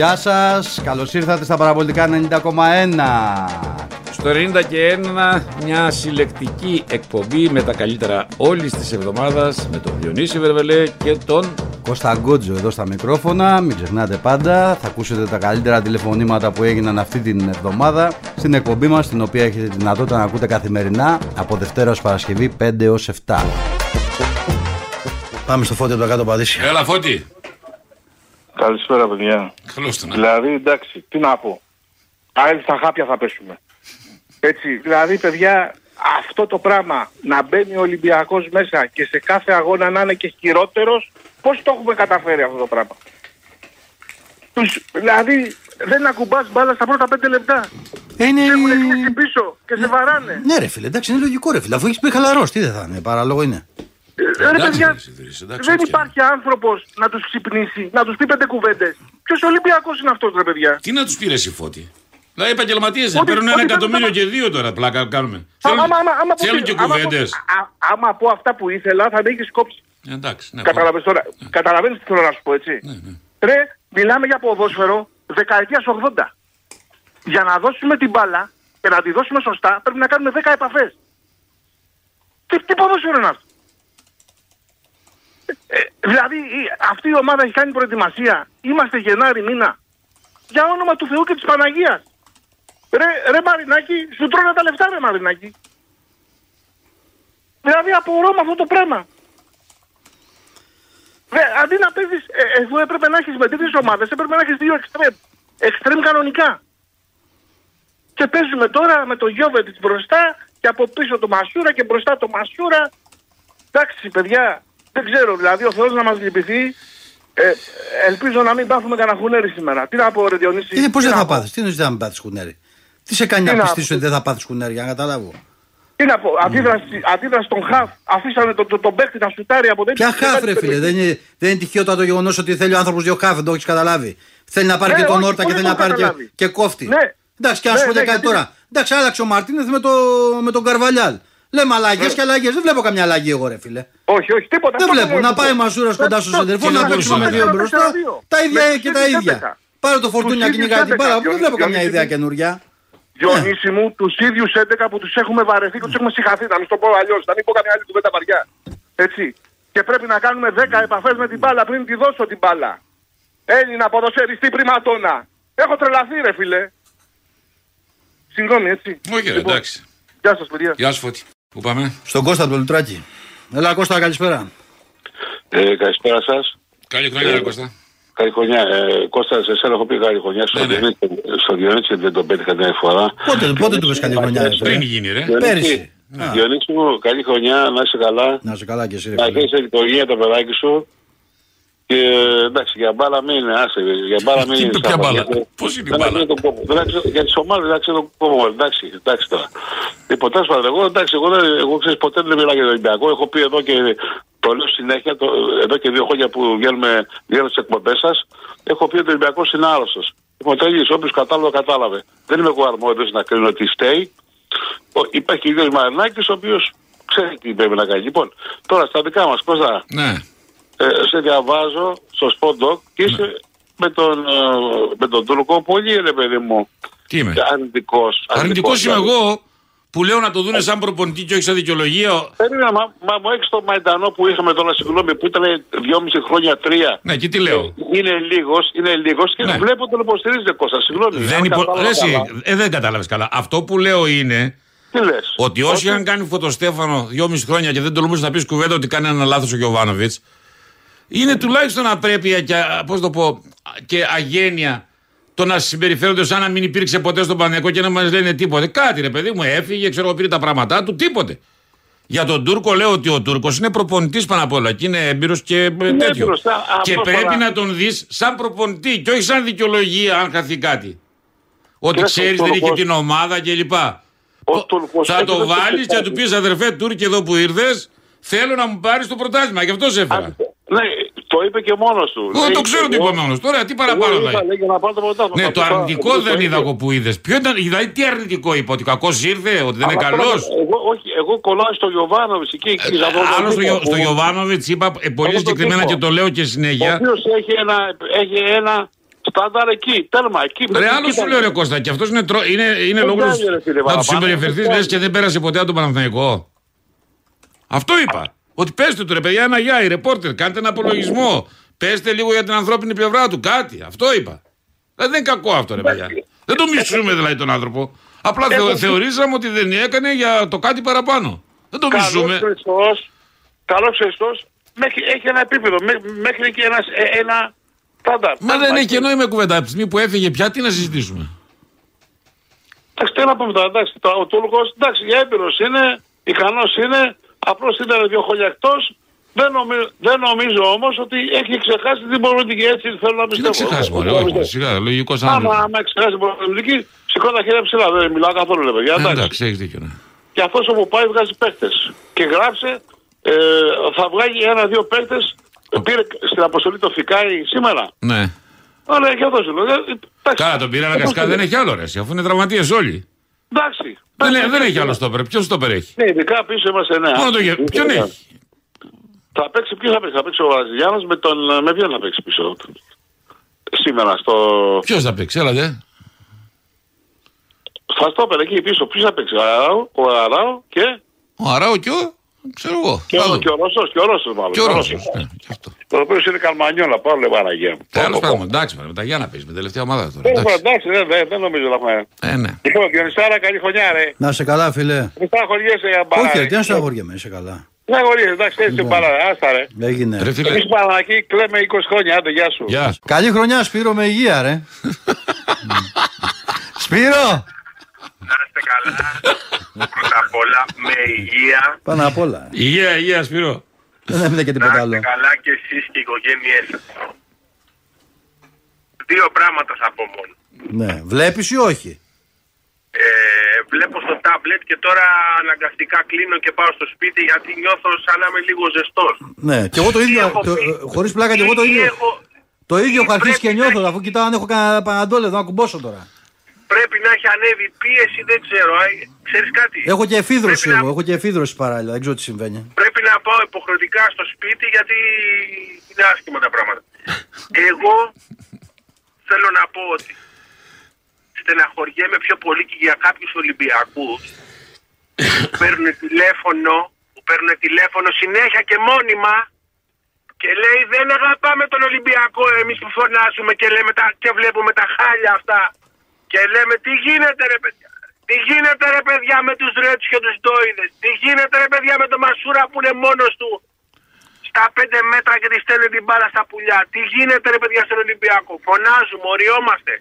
Γεια σας, καλώς ήρθατε στα παραπολιτικά 90,1 Στο 90 και 1 μια συλλεκτική εκπομπή με τα καλύτερα όλης της εβδομάδας με τον Διονύση Βερβελέ και τον Κώστα Γκότζο εδώ στα μικρόφωνα, μην ξεχνάτε πάντα, θα ακούσετε τα καλύτερα τηλεφωνήματα που έγιναν αυτή την εβδομάδα στην εκπομπή μας, την οποία έχετε τη δυνατότητα να ακούτε καθημερινά από Δευτέρας ως Παρασκευή 5 έως 7. Πάμε στο φώτι από τα κάτω Παδίσια. Έλα Φώτη Καλησπέρα παιδιά. Καλώς τον Δηλαδή εντάξει, τι να πω. Άλλοι στα χάπια θα πέσουμε. Έτσι, δηλαδή παιδιά αυτό το πράγμα να μπαίνει ο Ολυμπιακός μέσα και σε κάθε αγώνα να είναι και χειρότερος, πώς το έχουμε καταφέρει αυτό το πράγμα; Τους, δηλαδή δεν ακουμπάς μπάλα στα πρώτα πέντε λεπτά. Ε, Είναι... Σε έχουν κλείσει πίσω και σε βαράνε. Ναι ρε φίλε, εντάξει είναι λογικό ρε φίλε, αφού έχεις πει χαλαρός, τι δεν θα είναι, παράλογο είναι. Ε, ρε παιδιά, δεν υπάρχει άνθρωπος να τους ξυπνήσει, να τους πει πέντε κουβέντες. Ποιος Ολυμπιακός είναι αυτός ρε παιδιά; Τι να τους πήρε η Φώτη; Δηλαδή επαγγελματίες δεν Ότι- παίρνουν ένα ότι εκατομμύριο θα- και δύο τώρα πλάκα κάνουμε. Άμα- άμα- άμα- άμα Θέλουν πω- και άμα πω- κουβέντες. α- Άμα πω αυτά που ήθελα θα με έχεις κόψει. Εντάξει, ναι. Καταλαβαίνεις τώρα. Καταλαβαίνεις τι θέλω να σου πω έτσι. Ναι, ναι. Ρε, μιλάμε για ποδόσφαιρο δεκαετίας 80. Για να δώσουμε την μπάλα και να τη δώσουμε σωστά πρέπει να κάνουμε 10 επαφές. Τι, τι ποδόσφαιρο είναι αυτό; Ε, ε, δηλαδή η- αυτή η ομάδα έχει κάνει προετοιμασία. Είμαστε Γενάρη μήνα. Για όνομα του Θεού και της Παναγίας. Ρε, ρε Μαρινάκη, σου τρώνε τα λεφτά ρε Μαρινάκη. Δηλαδή απορώ με αυτό το πράγμα. Ρε, αντί να παίζεις, ε, εδώ έπρεπε να έχεις με τέτοιες ομάδες, έπρεπε να έχεις δύο εξτρέμ. Εξτρέμ κανονικά. Και παίζουμε τώρα με το Γιώβετιτς μπροστά και από πίσω το Μασούρα και μπροστά το Μασούρα. Εντάξει παιδιά, δεν ξέρω, δηλαδή ο Θεός να μας λυπηθεί. Ε, ελπίζω να μην πάθουμε κανένα χουνέρι σήμερα. Τι να πω ρε Διονύση. Ε, πώς τι δεν να θα πω. πάθεις, τι εννοείς δεν θα μην πάθεις κουνέρι. Τι σε κάνει Τι να να πιστείς πω. ότι δεν θα πάθεις κουνέρι, για να καταλάβω. Τι να πω, αντίδραση, αντίδραση στον Χαφ. Αφήσανε τον το, τον παίκτη να σουτάρει από δέντρα. Ποια χάφ, ρε φίλε, δεν είναι, δεν είναι τυχαίο το γεγονός ότι θέλει ο άνθρωπος δύο χάφ, δεν το έχεις καταλάβει. Θέλει να πάρει Ναι, και τον όχι, Όρτα και όχι, θέλει να το έχω πάρει και, καταλάβει. και κόφτη. Ναι. Εντάξει, και να σου Ναι, πω και ναι, κάτι γιατί- τώρα. Εντάξει, άλλαξε ο Μαρτίνεθ με, το, με τον Καρβαλιάλ. Λέμε αλλαγέ Ναι. και αλλαγέ. Δεν βλέπω καμιά αλλαγή εγώ, ρε φίλε. Όχι, όχι, τίποτα. Δεν αυτό βλέπω. λέω Να εγώ. πάει Μασούρα κοντά στο Ε, σεντερφόρ τι να να παίξουμε με μπορούσε δύο να μπροστά. παίξει ένα-δύο. Τα ίδια Με και τα τους ίδια. ίδιους Πάρε το φορτούνια Τους κυνηγά ίδιους την μπάλα. 11, Δεν βλέπω καμιά Διονύση ιδέα μου. καινούρια. Διονύση μου, τους ίδιους 11 που τους έχουμε βαρεθεί και τους έχουμε συγχαθεί, να μην το πω αλλιώς, να μην πω καμιά άλλη κουβέντα βαριά. Έτσι. Και πρέπει να κάνουμε 10 επαφές με την μπάλα πριν τη δώσω την μπάλα. Έλληνα ποδοσφαιριστή πριμάτωνα. Έχω τρελαθεί ρε φίλε. Συγγνώμη έτσι. Όχι, ρε, Λοιπόν, εντάξει. Γεια σας παιδιά. Γεια σου Φώτη. Πού πάμε; Στον Κώστα από το Λουτράκι. Έλα Κώστα, καλησπέρα. Ε, καλησπέρα σας. Καλή χρονιά, ρε Κώστα. Καλή χρονιά. Ε, Κώστα, σε εσένα έχω πει καλή χρονιά. Ναι, Στον ναι. Διονύση στον Διονύση δεν τον πέτυχα την άλλη φορά. Πότε, πότε του πες καλή χρονιά, ρε Πριν φίλε. γίνει, ρε. Διονύση, Πέρυσι. Α. Διονύση μου, καλή χρονιά, να είσαι καλά. Να σε καλά και εσύ, ρε Να φίλε. έχεις λειτουργία το παιδάκι σου. Και εντάξει, για μπάλα μην είναι, άσε, για μπάλα μην Τι είναι. είπε, ποια σταυρό, μπάλα; γιατί Πώς είναι η δεν μπάλα; αξίζει τον κόπο. Δεν αξίζει- Για τις ομάδες δεν αξίζει τον κόπο, εντάξει, εντάξει τώρα. Λοιπόν, τέλος πάντων, εγώ, εντάξει, εγώ, δεν- εγώ ξέρεις, ποτέ δεν μιλάω για τον Ολυμπιακό. Έχω πει εδώ και το λέω συνέχεια, το, εδώ και δύο χρόνια που βγαίνουμε, βγαίνω στις εκπομπές σας, έχω πει ότι ο Ολυμπιακός είναι άρρωστος. Λοιπόν, τέλειως, όποιος κατάλαβε, κατάλαβε. Δεν είμαι εγώ αρμόδιος να κρίνω τι φταίει. Ο- Υπάρχει και ο κ. Μαρινάκης, ο οποίος ξέρει τι πρέπει να κάνει. Λοιπόν, τώρα στα δικά μας, πώς θα... Ναι. Ε, σε διαβάζω στο Spot και είσαι με, τον, ε, με τον Τούρκο πολύ ρε παιδί μου Τι είμαι; αρνητικός. Αρνητικό είμαι δηλαδή. εγώ που λέω να το δούνε σαν προπονητή και όχι σαν δικαιολογία. Περίμενα, μα, μα μου έχεις το Μαϊντανό που είχαμε τώρα, συγγνώμη, που ήταν δυόμιση χρόνια, τρία. Ναι, και τι λέω. Είναι λίγος, είναι λίγος και Ναι. βλέπω τον υποστηρίζετε Κώστα, συγγνώμη. Δεν, Αν υπο... κατάλαβα Ρε, εσύ, καλά. ε, δεν κατάλαβες καλά. Αυτό που λέω είναι Τι λες; ότι όσοι Όχι. είχαν κάνει φωτοστέφανο δυόμιση χρόνια και δεν τολμούσε να πεις κουβέντα ότι κάνει ένα λάθος ο Γιωβάνοβιτς, είναι τουλάχιστον απρέπεια και, πώς το πω, και αγένεια το να συμπεριφέρονται σαν να μην υπήρξε ποτέ στον Παναγιακό και να μας λένε τίποτε. Κάτι ρε παιδί μου, έφυγε, ξέρω εγώ, πήρε τα πράγματά του, τίποτε. Για τον Τούρκο λέω ότι ο Τούρκος είναι προπονητής πάνω απ' όλα και είναι έμπειρος και ε, τέτοιο. έμπειρος, α, και αυτό πρέπει φορά. να τον δεις σαν προπονητή και όχι σαν δικαιολογία αν χαθεί κάτι. Ότι Κοίταξε, ξέρεις ο δεν είχε Τούρκος- την ομάδα κλπ. Ο Τούρκος Θα έχει το δώσει βάλεις και θα του εξετάσεις. πεις αδερφέ Τούρκε εδώ που ήρθες, θέλω να μου πάρεις το πρωτάθλημα. Γι' αυτό σε έφερα. Ναι, το είπε και μόνος του. Εγώ Λέει, το ξέρω τι εγώ- είπε μόνος. Τώρα τι εγώ παραπάνω είπα, θα λέει, για να πάρω το πρωτάθλημα. Ναι, το Αυτό- αρνητικό αυτό δεν το είδα είπε. εγώ που είδες. Ποιο ήταν, δηλαδή τι αρνητικό είπε, ότι κακός ήρθε, ότι δεν είναι Αλλά καλός; τώρα, Εγώ, όχι, εγώ κολλάω στο Γιωβάνοβιτς εκεί. εκεί, σε αυτό το Άλλο στο, τύπο Γιο- στο που- Γιωβάνοβιτς είπα ε, πολύ Αυτό το συγκεκριμένα τύπο. και το λέω και Ο συνέχεια. οποίος έχει ένα, έχει ένα στάνταρ εκεί. Τέρμα εκεί. Ρε, Εκεί άλλο σου ήταν. λέω ρε Κώστα, και αυτός είναι, τρο... είναι, είναι Δεν λόγος κάνει, ρε, φίλε, να τους παραπάνω. συμπεριφερθείς Δεν λες κάνει. και δεν πέρασε ποτέ από τον Παναθηναϊκό. Αυτό είπα. Ότι πέστε του ρε παιδιά ένα γεια, οι ρεπόρτερ, κάντε ένα απολογισμό. Πέστε λίγο για την ανθρώπινη πλευρά του, κάτι. Αυτό είπα. Δηλαδή δεν είναι κακό αυτό ρε παιδιά. Δεν το μισούμε δηλαδή τον άνθρωπο. Απλά θεω- θεωρήσαμε ότι δεν έκανε για το κάτι παραπάνω. Δεν το μισούμε. Καλός Χριστός, καλός Χριστός, μέχρι, έχει ένα επίπεδο, μέ- μέχρι και ένας, ε, ένα στάνταρ. Μα δεν έχει και νόημα η κουβέντα. Από τη στιγμή που έφυγε πια, τι να συζητήσουμε; Εντάξει, τι να πούμε τώρα, εντάξει, το, ο Τούρκος, εντάξει, για έμπειρος είναι, ικανός είναι, απλώς ήταν δύο χρόνια εκτός, δεν, νομι, δεν νομίζω όμως ότι έχει ξεχάσει την πολιτική, έτσι θέλω να Τι πιστεύω. να ξεχάσει, μωρέ, όχι, σιγά, λογικός Άμα, άνθρωπος. άμα έχει ξεχάσει την πολιτική, σηκώ τα χέρια ψηλά, δεν μιλάω καθόλου, ρε παιδιά, εντάξει. Εντάξει, έχεις δίκιο. Ναι. Και αυτός όπου πάει βγάζει παίκτες. Και γράψε, ε, θα βγάλει ένα-δύο παίκτες, πήρε στην αποστολή το Φικάη σήμερα. ναι. Ωραία, και αυτό σου λέω. Ε, εντάξει. Καλά, τον πήρε αναγκαστικά, δεν έχει άλλο ρε, εσύ, αφού είναι τραυματίες όλοι. Εντάξει. Δεν, ε- δεν έχει άλλος στόπερ. Ποιος στόπερ έχει. Ναι, ειδικά πίσω είμαστε νέα. Μόνο το γε- Ποιον έχει; Θα παίξει, ποιος θα παίξει, θα παίξει ο Βραζιλιάνος με τον, με ποιον θα παίξει πίσω; Σήμερα στο, Ποιος θα παίξει, έλατε; στα στόπερ εκεί πίσω. Ποιος θα παίξει, ο Αράου, ο Αράου και, Ο Αράο και ο. Ξέρω εγώ. και, Θα ο, δω. και ο Ρώσος, και ο Ρώσος μάλλον. Και ο Ο Ρώσος. Ρώσος. Ναι, και αυτό. Ο οποίος είναι Καλμανιόλα, πάλι Παναγία μου. Τέλος Πω, πω, πάντων, πω. εντάξει, μωρέ, με τα Γιάννα παίζει με τελευταία ομάδα τώρα. Ε, εντάξει. Εντάξει, δεν, δεν, δεν νομίζω να έχουμε. Ε, ναι. Λοιπόν, Διονυσάρα, καλή χρονιά, ρε. Να σε καλά, φίλε. Μην στεναχωριέσαι για μπάρα. Όχι, ρε. ρε, τι να στεναχωριέμαι, είσαι καλά. Δεν στεναχωριέσαι, εντάξει, έτσι μπάρα, ρε. άστα ρε. Έγινε. Ρε φίλε, Εμείς Παναγική κλαίμε 20 χρόνια, άντε, γεια σου. γεια. Καλή χρονιά, Σπύρο, με υγεία, ρε. Σπύρο! Να είστε καλά. Πρώτα απ' όλα με υγεία. Πάνω απ' όλα. Υγεία, υγεία, Σπύρο. Δεν έμεινε και Να τίποτα είστε άλλο. καλά και εσείς και οι οικογένειές σας. Δύο πράγματα θα πω μόνο. Ναι. Βλέπεις ή όχι; Ε, βλέπω στο τάμπλετ και τώρα αναγκαστικά κλείνω και πάω στο σπίτι γιατί νιώθω σαν να είμαι λίγο ζεστός. Ναι, και εγώ το ίδιο. έχω το- πει; Χωρίς πλάκα και εγώ το Τι ίδιο. έχω- Το ίδιο τι έχω αρχίσει πρέπει και να νιώθω, έχει- αφού κοιτάω αν έχω κανένα παναντόλ εδώ να κουμπώσω τώρα. Πρέπει να έχει ανέβει η πίεση, δεν ξέρω. Ε, ξέρεις κάτι; Έχω και εφίδρωση Πρέπει να- εγώ, έχω και εφίδρωση παράλληλα, δεν ξέρω τι συμβαίνει. Πρέπει να πάω υποχρεωτικά στο σπίτι γιατί είναι άσχημα τα πράγματα. Εγώ θέλω να πω ότι στεναχωριέμαι πιο πολύ και για κάποιους Ολυμπιακούς που παίρνουν τηλέφωνο, που παίρνουν τηλέφωνο συνέχεια και μόνιμα και λέει δεν αγαπάμε τον Ολυμπιακό εμείς που φωνάζουμε και, λέμε τα, και βλέπουμε τα χάλια αυτά και λέμε τι γίνεται ρε παιδιά; Τι γίνεται ρε παιδιά με τους Ρέτσους και τους Ντόιδες. Τι γίνεται ρε παιδιά με τον Μασούρα που είναι μόνος του; Στα πέντε μέτρα και τη στέλνει την μπάλα στα πουλιά. Τι γίνεται ρε παιδιά στον Ολυμπιακό; Φωνάζουμε, οριόμαστε.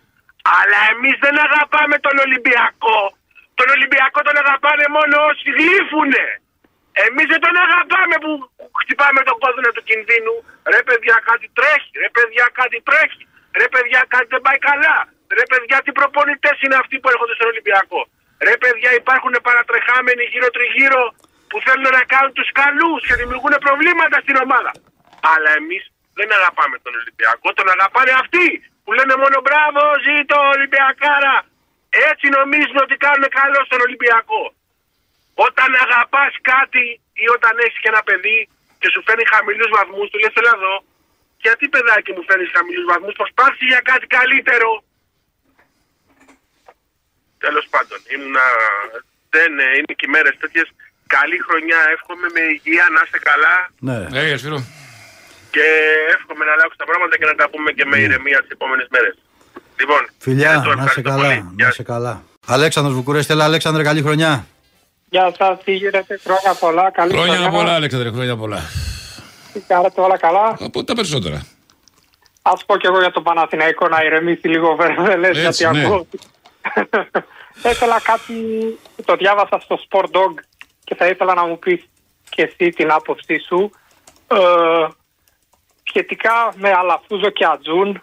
Αλλά εμείς δεν αγαπάμε τον Ολυμπιακό. Τον Ολυμπιακό τον αγαπάνε μόνο όσοι γλύφουνε. Εμείς δεν τον αγαπάμε που χτυπάμε τον κόδωνα του κινδύνου. Ρε παιδιά κάτι τρέχει. Ρε παιδιά κάτι τρέχει. Ρε παιδιά κάτι δεν πάει καλά. Ρε παιδιά τι προπονητές είναι αυτοί που έρχονται στον Ολυμπιακό; Ρε παιδιά υπάρχουν παρατρεχάμενοι γύρω τριγύρω που θέλουν να κάνουν τους καλούς και δημιουργούν προβλήματα στην ομάδα. Αλλά εμείς δεν αγαπάμε τον Ολυμπιακό, τον αγαπάνε αυτοί που λένε μόνο μπράβο, ζήτω Ολυμπιακάρα. Έτσι νομίζουν ότι κάνουν καλό στον Ολυμπιακό. Όταν αγαπάς κάτι ή όταν έχεις και ένα παιδί και σου φέρνει χαμηλούς βαθμούς, του λες έλα εδώ. Γιατί παιδάκι μου φέρνεις χαμηλούς βαθμούς, προσπάθησε για κάτι καλύτερο. Τέλος πάντων, ήμουνα... δεν ε, είναι και οι μέρες τέτοιες. Καλή χρονιά, εύχομαι με υγεία, να είστε καλά Ναι. Ε, Σπύρο. και εύχομαι να αλλάξουν τα πράγματα και να τα πούμε και με ηρεμία τις επόμενες μέρες. Λοιπόν, Φιλιά, χαιρετώ, να είσαι ευχαριστώ καλά. πολύ. Γεια Να είσαι καλά. Αλέξανδρος Βουκουρέστη, έλα Αλέξανδρε, καλή χρονιά. Γεια σας, τι γίνεται, χρόνια πολλά, καλή Χρόνια πολλά, Αλέξανδρε, χρόνια πολλά. Τι κάνετε όλα καλά; Από τα περισσότερα. Ας πω και εγώ για τον Παναθηναϊκό να ηρεμήσει λίγο ο Βερβελές, Έτσι, γιατί ναι. ακούω. ήθελα κάτι, το διάβασα στο Sport Dog και θα ήθελα να μου πεις και εσύ την άποψή σου ε, σχετικά με Αλαφούζο και Ατζούν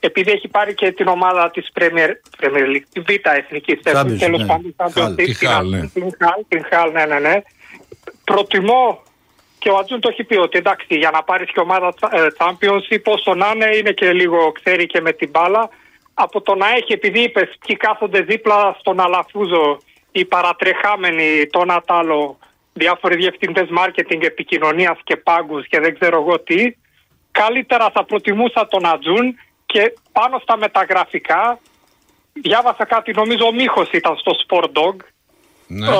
επειδή έχει πάρει και την ομάδα της Premier, Premier League, τη Β' Εθνικής Champions, τέλος ναι. πάντων, Champions Χαλ, League, τη την Χαλ, ναι. την Χαλ, την Χαλ, ναι, ναι, ναι. Προτιμώ και ο Ατζούν το έχει πει ότι εντάξει για να πάρεις και ομάδα ε, Champions ή πόσο να είναι είναι και λίγο ξέρει και με την μπάλα από το να έχει επειδή είπε ποιοι κάθονται δίπλα στον Αλαφούζο οι παρατρεχάμενοι τον Ατάλο διάφοροι διευθυντές μάρκετινγκ επικοινωνίας και πάγκους και δεν ξέρω εγώ τι καλύτερα θα προτιμούσα τον Ατζούν και πάνω στα μεταγραφικά διάβασα κάτι, νομίζω ο Μίχος ήταν στο Sport Dog. Ναι. Ε,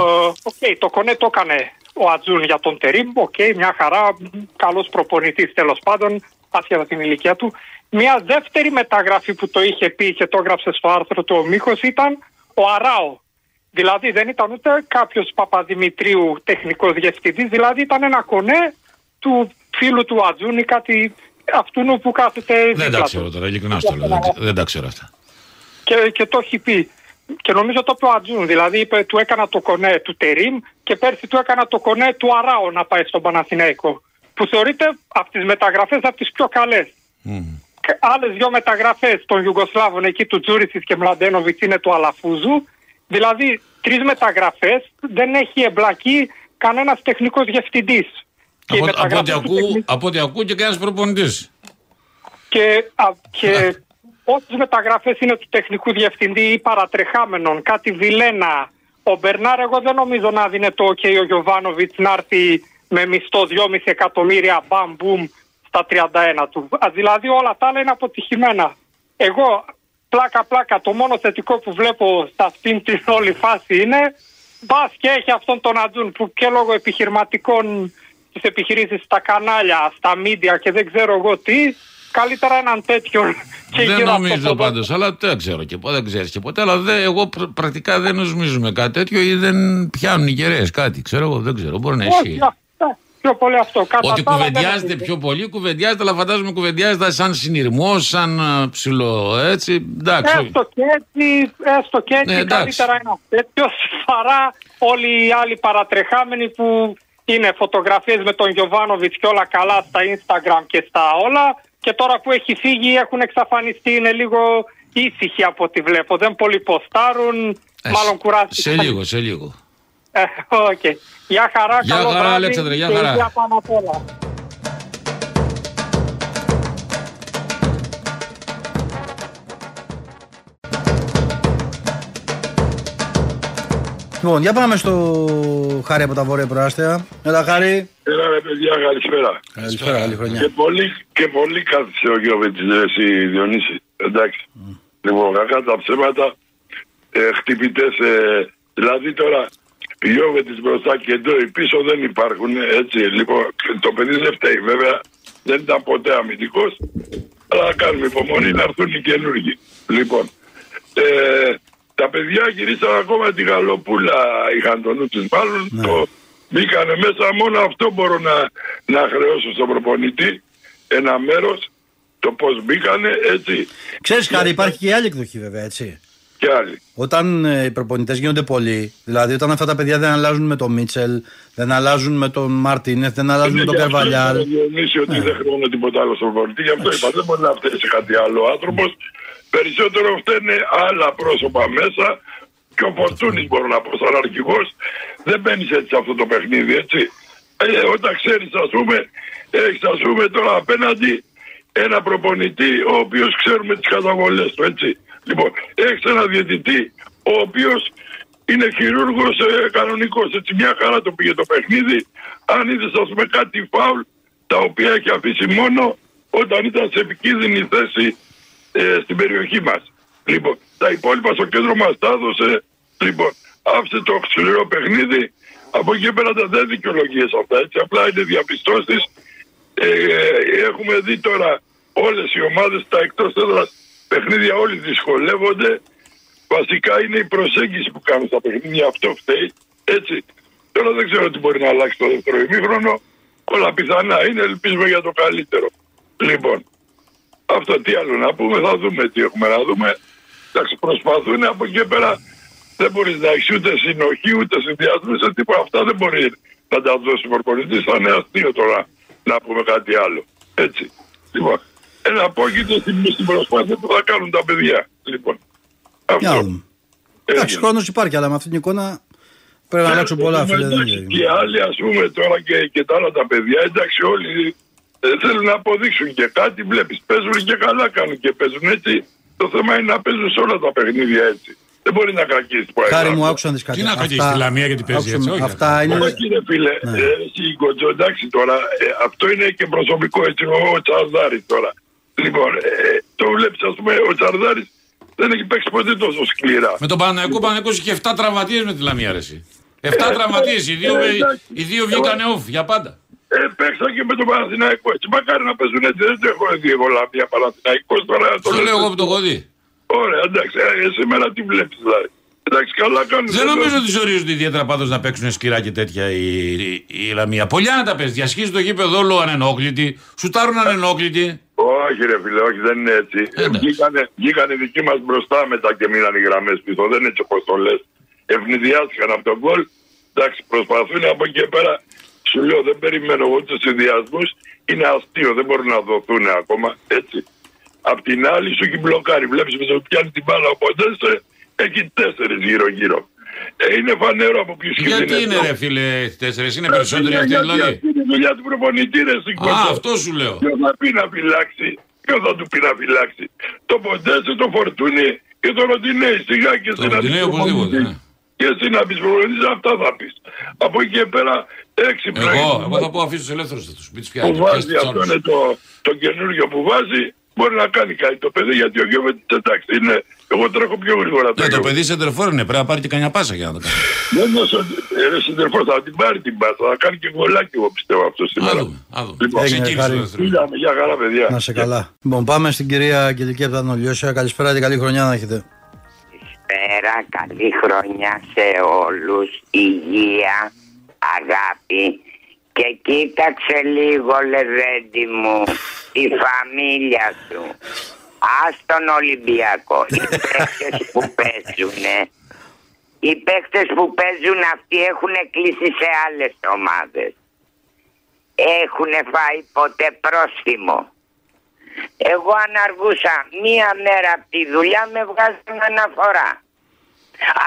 Οκ, το κονέ το έκανε ο Ατζούν για τον Τερίμ. Οκ, μια χαρά, καλός προπονητής τέλος πάντων, άσχετα την ηλικία του. Μια δεύτερη μεταγραφή που το είχε πει και το έγραψε στο άρθρο του ο Μίχος ήταν ο Αράο. Δηλαδή δεν ήταν ούτε κάποιος Παπαδημητρίου τεχνικός διευθυντής, δηλαδή ήταν ένα κονέ του φίλου του Ατζούν ή κάτι αυτού που κάθεται Δεν δίπλα τα του. ξέρω τώρα, ειλικρινά στο λέω. δεν ξε- Δεν τα ξέρω αυτά. και, και το έχει πει. Και νομίζω το είπε ο Ατζούν. Δηλαδή είπε, του έκανα το κονέ του Τερίμ και πέρσι του έκανα το κονέ του Αράο να πάει στον Παναθηναϊκό. Που θεωρείται από τις μεταγραφές από τις πιο καλές. Άλλες δύο μεταγραφές των Ιουγκοσλάβων εκεί του Τζούρισιτς και Μλαντένοβιτς είναι του Αλαφούζου. Δηλαδή τρεις μεταγραφές δεν έχει εμπλακεί κανένας τεχνικός διευθυντής. Από, από, ό,τι ακού, από ό,τι ακού και κανένας προπονητής. και, α, και όσες μεταγραφές είναι του τεχνικού διευθυντή ή παρατρεχάμενων, κάτι Βιλένα, ο Μπερνάρ εγώ δεν νομίζω να δίνει το ok ο Γιωβάνοβιτς να έρθει με μισθό 2,5 εκατομμύρια μπαμ μπουμ στα 31 του. Α, δηλαδή όλα τα άλλα είναι αποτυχημένα. Εγώ πλάκα πλάκα το μόνο θετικό που βλέπω σε αυτήν την όλη φάση είναι μπας και έχει αυτόν τον Ατζούν που και λόγω επιχειρηματικών τις επιχειρήσεις στα κανάλια, στα μίντια και δεν ξέρω εγώ τι καλύτερα έναν τέτοιον και Δεν γύρω από νομίζω το πάντως, αλλά δεν ξέρω και ποτέ, δεν ξέρεις και ποτέ. Αλλά δεν, εγώ πr- πρακτικά δεν νομίζουμε κάτι τέτοιο ή δεν πιάνουν οι κεραίες κάτι. Ξέρω εγώ, δεν ξέρω. Μπορεί να Όχι, ισχύει. Αυτό, πιο πολύ αυτό. Κατά Ότι τα άλλα δεν κουβεντιάζεται νομίζω. πιο πολύ, κουβεντιάζεται, αλλά φαντάζομαι κουβεντιάζεται σαν συνειρμό, σαν α, ψηλό έτσι. Εντάξει. όχι. Έστω και έτσι, έστω και έτσι Ναι, εντάξει. καλύτερα ένα τέτοιο παρά όλοι οι άλλοι παρατρεχάμενοι που είναι φωτογραφίες με τον Γιωβάνοβιτς και όλα καλά στα Instagram και στα όλα και τώρα που έχει φύγει έχουν εξαφανιστεί, είναι λίγο ήσυχοι από ό,τι βλέπω. Δεν πολύ ποστάρουν, Ε, μάλλον σε κουράστηκαν. λίγο, σε λίγο. Ε, οκ. Γεια χαρά, Γεια καλό χαρά, βράδυ Αλέξανδρε, γεια και χαρά. υγεία πάνω απ' όλα. Λοιπόν, για πάμε στο Χάρη από τα Βόρεια Προάστια. Έλα, Χάρη. Έλα ρε παιδιά, καλησπέρα. Καλησπέρα, καλή Και χρονιά. πολύ, και πολύ κάθισε ο Γιώβετης ρε εσύ Διονύση. Εντάξει. Λοιπόν, κακά τα ψέματα, ε, χτυπητές, ε, δηλαδή τώρα Γιώβετης μπροστά και εδώ οι πίσω δεν υπάρχουν, έτσι. Λοιπόν, το παιδί δεν φταίει βέβαια, δεν ήταν ποτέ αμυντικός, αλλά κάνουμε υπομονή να έρθουν οι καινούργοι. Λοιπόν, ε, τα παιδιά γυρίσαν ακόμα τη γαλοπούλα, είχαν το νου τους μάλλον, το μπήκανε μέσα, μόνο αυτό μπορώ να, να χρεώσω στον προπονητή, ένα μέρος, το πώς μπήκανε, έτσι, Ξέρεις, Χάρη, υπάρχει και η άλλη εκδοχή βέβαια, έτσι. Και άλλοι. Όταν ε, οι προπονητές γίνονται πολλοί, δηλαδή όταν αυτά τα παιδιά δεν αλλάζουν με τον Μίτσελ, δεν αλλάζουν με τον Μάρτινεθ, δεν αλλάζουν με τον Είναι γι' αυτό Καρβαλιάλ. είπα, Διονύσης, ότι Ναι. δεν χρεώνω τίποτα άλλο στον προπονητή, γι' αυτό είπα, δεν μπορεί να φταίει σε κάτι άλλο άνθρωπος. Περισσότερο φταίνε άλλα πρόσωπα μέσα και ο Φορτούνης μπορώ να πω σαν αρχηγός δεν μπαίνει έτσι σε αυτό το παιχνίδι έτσι. Ε, όταν ξέρεις ας πούμε, έχεις ας πούμε τώρα απέναντι ένα προπονητή ο οποίος ξέρουμε τις καταβολές του έτσι. Λοιπόν, έχεις ένα διαιτητή ο οποίος είναι χειρούργος ε, κανονικός έτσι μια χαρά το πήγε το παιχνίδι αν είδες ας πούμε κάτι φάουλ τα οποία έχει αφήσει μόνο όταν ήταν σε επικίνδυνη θέση ε, στην περιοχή μας. Λοιπόν, τα υπόλοιπα στο κέντρο μας τα έδωσε. Λοιπόν, άφησε το σκληρό παιχνίδι. Από εκεί και πέρα τα δεν δικαιολογίες αυτά, έτσι. Απλά είναι διαπιστώσεις. Ε, έχουμε δει τώρα όλες οι ομάδες τα εκτός έδρας παιχνίδια όλοι δυσκολεύονται. Βασικά είναι η προσέγγιση που κάνουν στα παιχνίδια. Αυτό φταίει. Έτσι. Τώρα δεν ξέρω τι μπορεί να αλλάξει το δεύτερο ημίχρονο. Όλα πιθανά είναι. Ελπίζουμε για το καλύτερο. Λοιπόν, αυτό τι άλλο να πούμε, θα δούμε τι έχουμε να δούμε. Εντάξει, προσπαθούν από εκεί και πέρα. Δεν μπορείς να έχεις ούτε συνοχή, ούτε συνδυασμού, σε τίποτα. Αυτά δεν μπορεί να τα δώσει ο προπονητής. Θα είναι αστείο τώρα να πούμε κάτι άλλο. Έτσι. Λοιπόν, ένα απόκειτο στην, στην προσπάθεια που θα κάνουν τα παιδιά. Λοιπόν, Για να αυτό. δούμε. Εντάξει, Έγινε. χρόνος υπάρχει, αλλά με αυτήν την εικόνα πρέπει να αλλάξουν πολλά, φίλε. δεν Εντάξει, είναι. Και άλλοι, ας πούμε, τώρα και, και τα άλλα τα παιδιά, εντάξει, όλοι ε, θέλουν να αποδείξουν και κάτι. Βλέπεις, παίζουν και καλά κάνουν και παίζουν έτσι. Το θέμα είναι να παίζουν σε όλα τα παιχνίδια έτσι. Δεν μπορεί να κρατήσει που Χάρη μου, άκουσα να δεις κάτι. Τι να Αυτά- κρατήσεις, τη Λαμία γιατί παίζει άκουσα έτσι, με- όχι, Αυτά είναι. Όχι ρε φίλε, Ναι. ε, εσύ Γκοτζό, εντάξει τώρα, ε, αυτό είναι και προσωπικό έτσι, ο Τσαρδάρης τώρα. Λοιπόν, ε, το βλέπεις, ας πούμε, ο Τσαρδάρη δεν έχει παίξει ποτέ τόσο σκληρά. Με τον Παναγιακό Παναγιακός είχε 7 τραυματίες με τη Λαμία Ρεσί. 7 τραυματίες. Οι δύο, ε, εντάξει. οι δύο βγήκανε off για πάντα. Ε, παίξα και με τον Παναθηναϊκό έτσι. Μακάρι να παίζουν έτσι. Δεν το έχω δει εγώ Λαμία Παναθηναϊκός τώρα. Το Το λέω εγώ που το έχω δει. Ωραία, εντάξει. Ε, σήμερα τι βλέπεις δηλαδή. Εντάξει, καλά κάνουν. Δεν νομίζω ότι ζορίζονται ιδιαίτερα πάντως να παίξουν σκυρά και τέτοια η, η, η Λαμία. Πολλιά να τα παίζει. Διασχίζει το γήπεδο όλο ανενόκλητη. Σουτάρουν ανενόκλητη. Όχι ρε φίλε, όχι δεν είναι έτσι. Ε, εντάξει. βγήκανε, βγήκανε δικοί μας μπροστά μετά και μείναν οι γραμμές πίσω. Δεν είναι έτσι όπως το λες. Ευνηδιάστηκαν από τον γκολ. Εντάξει, προσπαθούν από εκεί και πέρα. Σου λέω δεν περιμένω εγώ τους συνδυασμούς. Είναι αστείο, δεν μπορούν να δοθούν ακόμα. Έτσι. Απ' την άλλη σου έχει μπλοκάρει. Βλέπεις με το πιάνει την μπάλα ο Ποντέσε. Έχει τέσσερις γύρω-γύρω. Ε, είναι φανερό από ποιους Γιατί είναι ρε φίλε τέσσερις, είναι περισσότεροι αυτοί γιατί δηλαδή. αυτή είναι η δουλειά του προπονητή, ρε Α, Σικωτό. αυτό σου λέω. Ποιος θα πει να φυλάξει, ποιος θα του πει να φυλάξει. Το Ποντέσε, το Φορτούνι και το Ροντινέη. Σιγά και Το εσύ να Ροντινέη πεις οπωσδήποτε, προπονητής. ναι. Και εσύ να πει προπονητή, αυτά θα πεις. Από εκεί και πέρα έξι Εγώ, πράγματα εγώ θα πω αφήσω τους ελεύθερους θα τους πεις του που πιάνει. βάζει, αυτό είναι το, το καινούργιο που βάζει. Μπορεί να κάνει κάτι το παιδί γιατί ο Γιώβετ εντάξει είναι. Εγώ τρέχω πιο γρήγορα. Ναι, το Γιώβετιτς. παιδί σε τερφόρ είναι, πρέπει να πάρει και κανένα πάσα για να το κάνει. Δεν είναι σον- ε, ρε συντερφό, θα την πάρει την πάσα. Θα κάνει και γολάκι, εγώ πιστεύω αυτό Α σήμερα. δούμε, α δούμε. Λοιπόν, Έγινε, Ξεκίνησε το χάρη. δεύτερο. Είδαμε, για χαρά, παιδιά. Να σε καλά. Λοιπόν, πάμε στην κυρία Αγγελική από τα Νολιώσια. Καλησπέρα και καλή χρονιά να έχετε. Καλησπέρα, καλή χρονιά σε όλους, υγεία, αγάπη και κοίταξε λίγο λεβέντι μου τη φαμίλια σου. Ας τον Ολυμπιακό, οι παίκτες που παίζουνε, οι παίκτες που παίζουν αυτοί έχουν κλείσει σε άλλες ομάδες. Έχουν φάει ποτέ πρόστιμο. Εγώ αν αργούσα μία μέρα από τη δουλειά με βγάζουν αναφορά.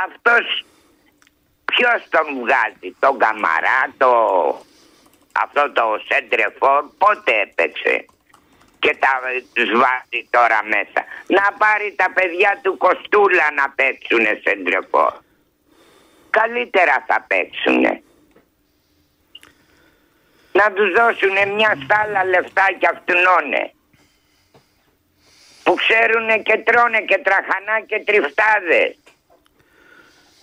Αυτός ποιος τον βγάζει, τον Καμαρά, το... αυτό το Σέντρεφόρ, πότε έπαιξε; Και τα, τους βάζει τώρα μέσα. Να πάρει τα παιδιά του Κοστούλα να παίξουνε Σέντρεφόρ. Καλύτερα θα παίξουνε. Να τους δώσουνε μια στάλα λεφτά και αυτουνώνε που ξέρουν και τρώνε και τραχανά και τριφτάδες.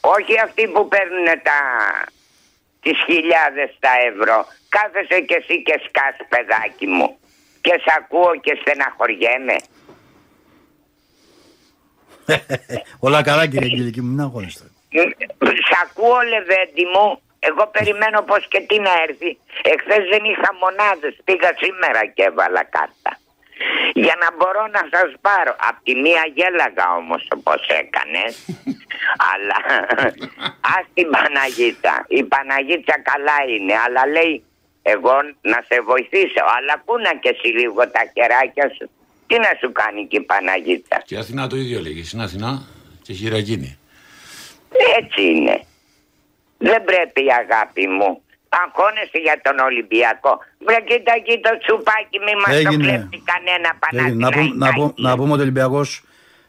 Όχι αυτοί που παίρνουν τα, τις χιλιάδες τα ευρώ. Κάθεσαι και εσύ και σκάς παιδάκι μου. Και σ' ακούω και στεναχωριέμαι. Όλα καλά κύριε Αγγελική μου, μην αγχώνεστε. Μ, Σ' ακούω Λεβέντη μου. Εγώ περιμένω πως και τι να έρθει. Εχθές δεν είχα μονάδες. Πήγα σήμερα και έβαλα κάρτα. Για να μπορώ να σας πάρω. Απ' τη μία γέλαγα όμως όπως έκανες. αλλά ας την Παναγίτσα. Η Παναγίτσα καλά είναι. Αλλά λέει εγώ να σε βοηθήσω. Αλλά πού να και εσύ λίγο τα χεράκια σου. Τι να σου κάνει και η Παναγίτσα. Και η Αθηνά το ίδιο λέγει. Στην Αθηνά και χειραγίνη. Έτσι είναι. Δεν πρέπει αγάπη μου. Αγχώνεσαι για τον Ολυμπιακό. Βρε κοίτα εκεί το τσουπάκι μη μας το Έγινε. κλέψει κανένα Έγινε. Να, πούμε, να, πούμε, Παναθηναϊκάκι. να πούμε ότι ο Ολυμπιακός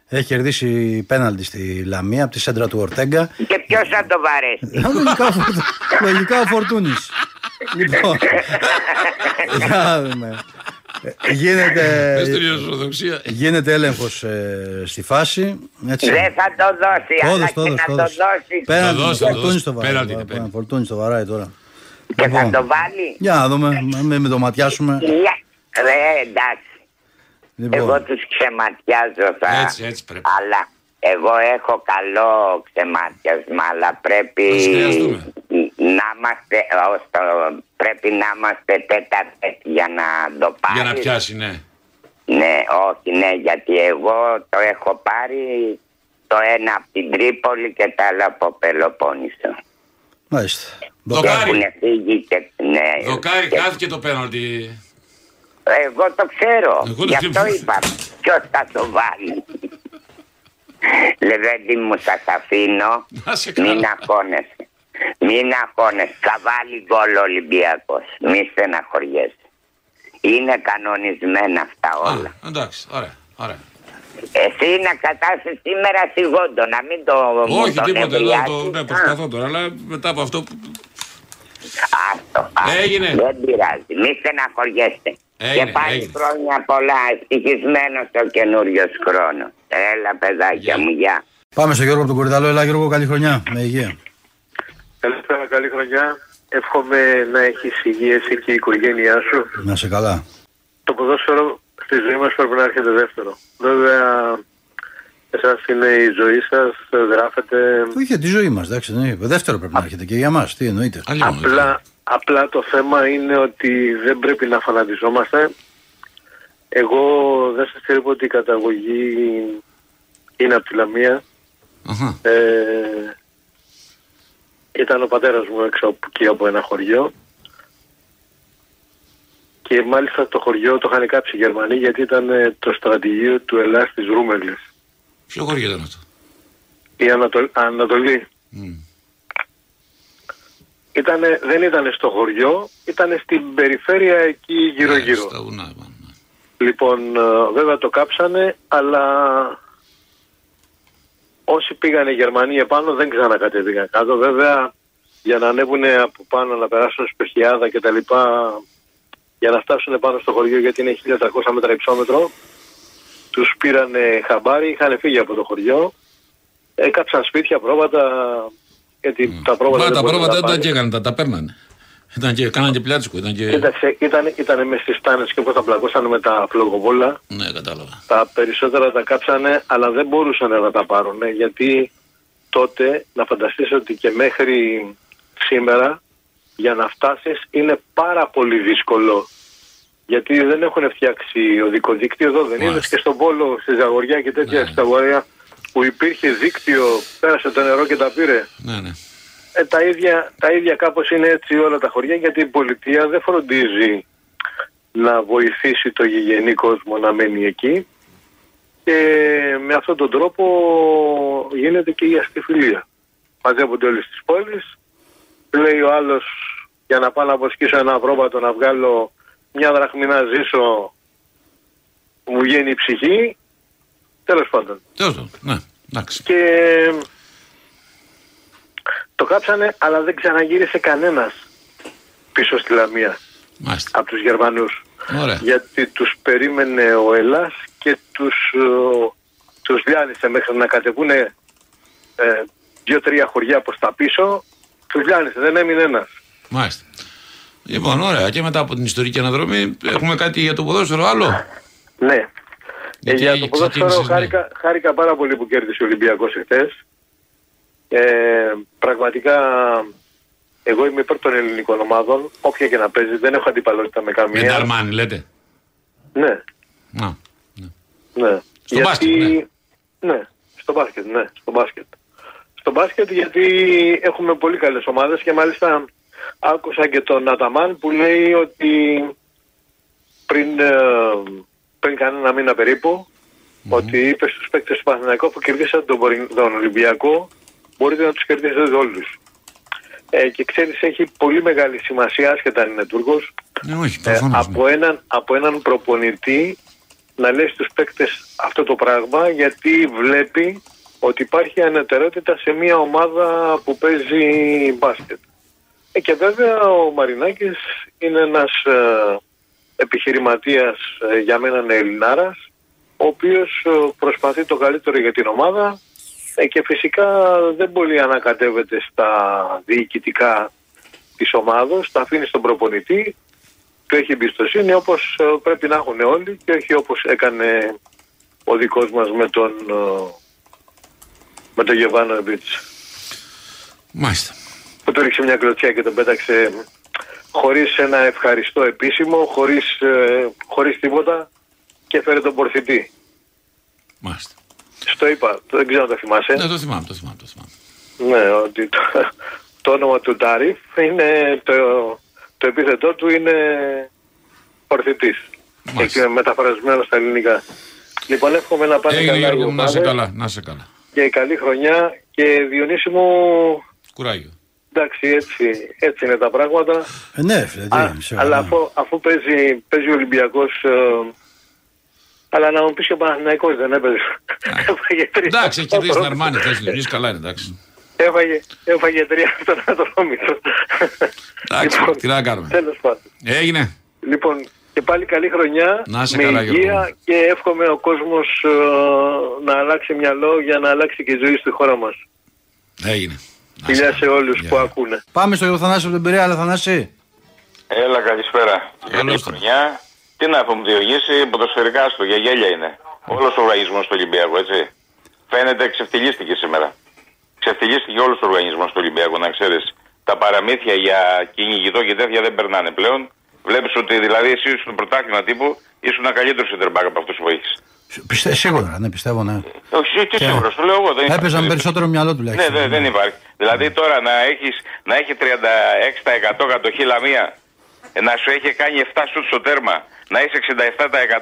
έχει κερδίσει πέναλτι στη Λαμία από τη σέντρα του Ορτέγκα. Και ποιος θα το βαρέσει. Ε, λογικά, ο Φορτου- λογικά ο Φορτούνης. Λοιπόν. για να δούμε. Ε, γίνεται, Πες την Ορθοδοξία. γίνεται έλεγχος στη φάση. Έτσι. Δεν θα το δώσει, Το αλλά έδωσε, το και έδωσε, να το το έδωσε. δώσει. Πέναλτι, Το δώσε, το Φορτούνης δώσε. το βαράει. Πέναλτι είναι, τώρα, πέναλτι. Φορτούνης το βαράει τώρα. Και θα Λοιπόν, το βάλει. Για να δούμε, μην μην το ματιάσουμε. Για. Ρε εντάξει. Εγώ Λοιπόν, τους ξεματιάζω θα. Έτσι, έτσι πρέπει. Αλλά εγώ έχω καλό ξεμάτιασμα, αλλά πρέπει Θα σε χρειαστούμε. να είμαστε, ως το- πρέπει να είμαστε τέτα για να το πάρει. Για να πιάσει, ναι. Ναι, όχι, ναι, γιατί εγώ το έχω πάρει το ένα από την Τρίπολη και το άλλο από Πελοπόννησο. μάλιστα. Δοκάρι. Έχουν φύγει και ναι. Δοκάρι, και- χάθηκε το πέναλτι. Εγώ το ξέρω. Εγώ το Γι' αυτό ξέρω. είπα. Ποιος θα το βάλει. Λεβέντη μου, σας αφήνω. Να σε Μην καλά. αγχώνεσαι. Μην αγχώνεσαι. Θα βάλει γκολ ο Ολυμπιακός. Μη στεναχωριέσαι. Είναι κανονισμένα αυτά όλα. Α, εντάξει, ωραία, ωραία. Εσύ να κατάσει σήμερα σιγόντο, να μην το μου Όχι τον τίποτα εδώ, εμβριάσεις. το, ναι, προσπαθώ τώρα, αλλά μετά από αυτό. που- Α, άστο, άστο. Έγινε. Δεν πειράζει, μη στεναχωριέστε. Έγινε, και πάλι έγινε. χρόνια πολλά. Ευτυχισμένος το καινούριος χρόνος. Έλα, παιδάκια μου, γεια. Πάμε στο Γιώργο από τον Κορυδαλό. Έλα Γιώργο, καλή χρονιά. Με υγεία. Καλησπέρα, καλή χρονιά. Εύχομαι να έχεις υγεία εσύ και η οικογένειά σου. Να σε καλά. Το ποδόσφαιρο στη ζωή μας πρέπει να έρχεται δεύτερο. Βέβαια, εσάς είναι η ζωή σας, γράφετε... Όχι, τη ζωή μας, εντάξει. Ναι. Δεύτερο πρέπει να έρχεται και για μας. Τι εννοείται. Αλλιώς, Απλά, απλά το θέμα είναι ότι δεν πρέπει να φανατιζόμαστε. Εγώ δεν σας κρύβω ότι η καταγωγή είναι από τη Λαμία. Αχα. Ε, ήταν ο πατέρας μου έξω από, εκεί από ένα χωριό και μάλιστα το χωριό το είχαν κάψει οι Γερμανοί γιατί ήταν ε, το στρατηγείο του Ελλάς της Ρούμελης. Ποιο χωριό ήταν αυτό; Η Ανατολ, Ανατολή. Μμ. Ήτανε, δεν ήταν στο χωριό, ήταν στην περιφέρεια εκεί γύρω Ναι, γύρω. Στα βουνά, είπαμε, ναι. Λοιπόν, ε, βέβαια το κάψανε, αλλά όσοι πήγανε οι Γερμανοί επάνω δεν ξανακατέβηκαν κάτω. Βέβαια, για να ανέβουν από πάνω, να περάσουν σπεχιάδα και τα λοιπά, για να φτάσουν πάνω στο χωριό, γιατί είναι 1300 μέτρα υψόμετρο, τους πήρανε χαμπάρι, είχαν φύγει από το χωριό, έκαψαν σπίτια, πρόβατα, γιατί τα πρόβατα Μα δεν τα μπορούν να πρόβατα δεν τα πάνε. καίγανε, τα, τα παίρνανε. Ήταν και, κάνανε και πλιάτσκο, ήταν και... Κοίταξε, ήταν, ήταν μες στις τάνες και όπως τα πλακώσανε με τα φλογοβόλα. Ναι, κατάλαβα. Τα περισσότερα τα κάψανε, αλλά δεν μπορούσαν να τα πάρουν. Γιατί τότε, να φανταστείς ότι και μέχρι σήμερα, για να φτάσεις είναι πάρα πολύ δύσκολο. Γιατί δεν έχουν φτιάξει οδικό δίκτυο εδώ. Δεν Μάλιστα. είδες και στον Πόλο, στη Ζαγοριά και τέτοια Ναι. στη Ζαγοριά που υπήρχε δίκτυο, πέρασε το νερό και τα πήρε. Ναι, ναι. Ε, τα, ίδια, τα ίδια κάπως είναι έτσι όλα τα χωριά γιατί η πολιτεία δεν φροντίζει να βοηθήσει το γηγενή κόσμο να μένει εκεί και με αυτόν τον τρόπο γίνεται και η αστιφιλία. Μαζεύονται όλες τις πόλεις, λέει ο άλλος για να πάω να αποσκήσω ένα πρόβατο να βγάλω μια δραχμή να ζήσω μου βγαίνει η ψυχή, τέλος πάντων. Τέλος πάντων, ναι. Εντάξει. Και το κάψανε, αλλά δεν ξαναγύρισε κανένας πίσω στη Λαμία Μάλιστα. από τους Γερμανούς. Ωραία. Γιατί τους περίμενε ο Ελλάς και τους, ε, τους διάνυσε μέχρι να κατεβούν ε, δύο-τρία χωριά προς τα πίσω. Τους διάνυσε, δεν έμεινε ένας. Μάλιστα. Λοιπόν, ωραία. Και μετά από την ιστορική αναδρομή έχουμε κάτι για το ποδόσφαιρο άλλο; Ναι. Ε, Γιατί για το ποδόσφαιρο ξεκίνησες, ναι. χάρηκα, χάρηκα πάρα πολύ που κέρδισε ο Ολυμπιακός εχθές. Ε, πραγματικά εγώ είμαι υπέρ των ελληνικών ομάδων, όποια και να παίζει, δεν έχω αντιπαλότητα με Με καμία. Νταρμάνι, λέτε. Ναι, Να. ναι. ναι. Στο μπάσκετ, ναι. ναι. στο μπάσκετ, ναι, στο μπάσκετ. Στο μπάσκετ γιατί έχουμε πολύ καλές ομάδες και μάλιστα άκουσα και τον Αταμάν που λέει ότι πριν, ε, πριν κανένα μήνα περίπου ότι είπε στους παίκτες του Παναθηναϊκού που κερδίσατε τον, Πορι- τον Ολυμπιακό μπορείτε να τους κερδίσετε όλους. Ε, και ξέρεις έχει πολύ μεγάλη σημασία άσχετα αν είναι Τούρκος Ναι, όχι, ε, προφανώς. από, έναν, από έναν προπονητή να λέει στους παίκτες αυτό το πράγμα γιατί βλέπει ότι υπάρχει ανετερότητα σε μια ομάδα που παίζει μπάσκετ. Ε, και βέβαια ο Μαρινάκης είναι ένας ε, επιχειρηματίας ε, για μένα είναι Ελληνάρας ο οποίος ε, προσπαθεί το καλύτερο για την ομάδα ε, και φυσικά δεν πολύ ανακατεύεται στα διοικητικά της ομάδος, τα αφήνεις στον προπονητή του έχει εμπιστοσύνη όπως ε, πρέπει να έχουν όλοι και όχι όπως έκανε ο δικός μας με τον ε, με τον Γεβάνο Εμπίτς Μάλιστα. που του ρίξε μια κλωτσιά και τον πέταξε χωρίς ένα ευχαριστώ επίσημο, χωρίς, ε, χωρίς τίποτα και φέρε τον πορθητή. Μάλιστα. Στο είπα, το- δεν ξέρω αν το θυμάσαι. Ναι, το θυμάμαι, το θυμάμαι. Το θυμάμαι. Ναι, ότι το, το όνομα του Τάριφ είναι το, το επίθετό του είναι ορθητής. Μάλιστα. Εκεί είναι μεταφρασμένος στα ελληνικά. Λοιπόν, εύχομαι να πάνε Έγινε καλά οι Γιώργο μου, να σε ομάδες καλά. Να σε καλά. και καλή χρονιά και Διονύση μου, Κουράγιο. εντάξει, έτσι, έτσι είναι τα πράγματα. Ε, ναι, φίλε, τι, Α, σε αλλά καλά. αφού, αφού παίζει, παίζει ο Ολυμπιακός ε, αλλά να μου πεις και ο Παναθηναϊκός δεν έπαιζε. Έφαγε τρία. Εντάξει, έχει κερδίσει την Αρμάνη. Θες λειτουργείς καλά είναι, εντάξει. Έφαγε, έφαγε τρία στον Ατρόμητο. Εντάξει, τι να κάνουμε. Τέλος πάντων. Έγινε. Λοιπόν, Και πάλι καλή χρονιά. Να είσαι με καλά, υγεία Γιώργο. και εύχομαι ο κόσμος ε, να αλλάξει μυαλό για να αλλάξει και η ζωή στη χώρα μας. Έγινε. Φιλιά σε όλους που ακούνε. Πάμε στο Θανάση από τον Πειραιά, αλλά Θανάση. Έλα, καλησπέρα. Καλή Καλώς χρονιά. Τι να πούμε, Διογύση, ποδοσφαιρικά στο, για γέλια είναι. Όλος ο οργανισμός του Ολυμπιακού, έτσι. Φαίνεται ξεφτυλίστηκε σήμερα. Ξεφτυλίστηκε όλος ο οργανισμός του Ολυμπιακού, να ξέρεις. Τα παραμύθια για κυνηγητό και τέτοια δεν περνάνε πλέον. Βλέπεις ότι δηλαδή εσύ στο πρωτάθλημα τύπου ήσουν ένα καλύτερο σεντερμπάκ από αυτούς που έχεις. Πιστε, σίγουρα, ναι, πιστεύω, ναι. Όχι, τι σίγουρο, το λέω εγώ. Δεν υπάρχει Έπαιζαν περίπτωση. περισσότερο μυαλό Ναι, τουλάχιστον. δεν, δεν υπάρχει. Δηλαδή τώρα να, έχεις, να έχει 36% κατοχή λαμία, ε, να σου έχει κάνει 7 σουτ στο τέρμα, να είσαι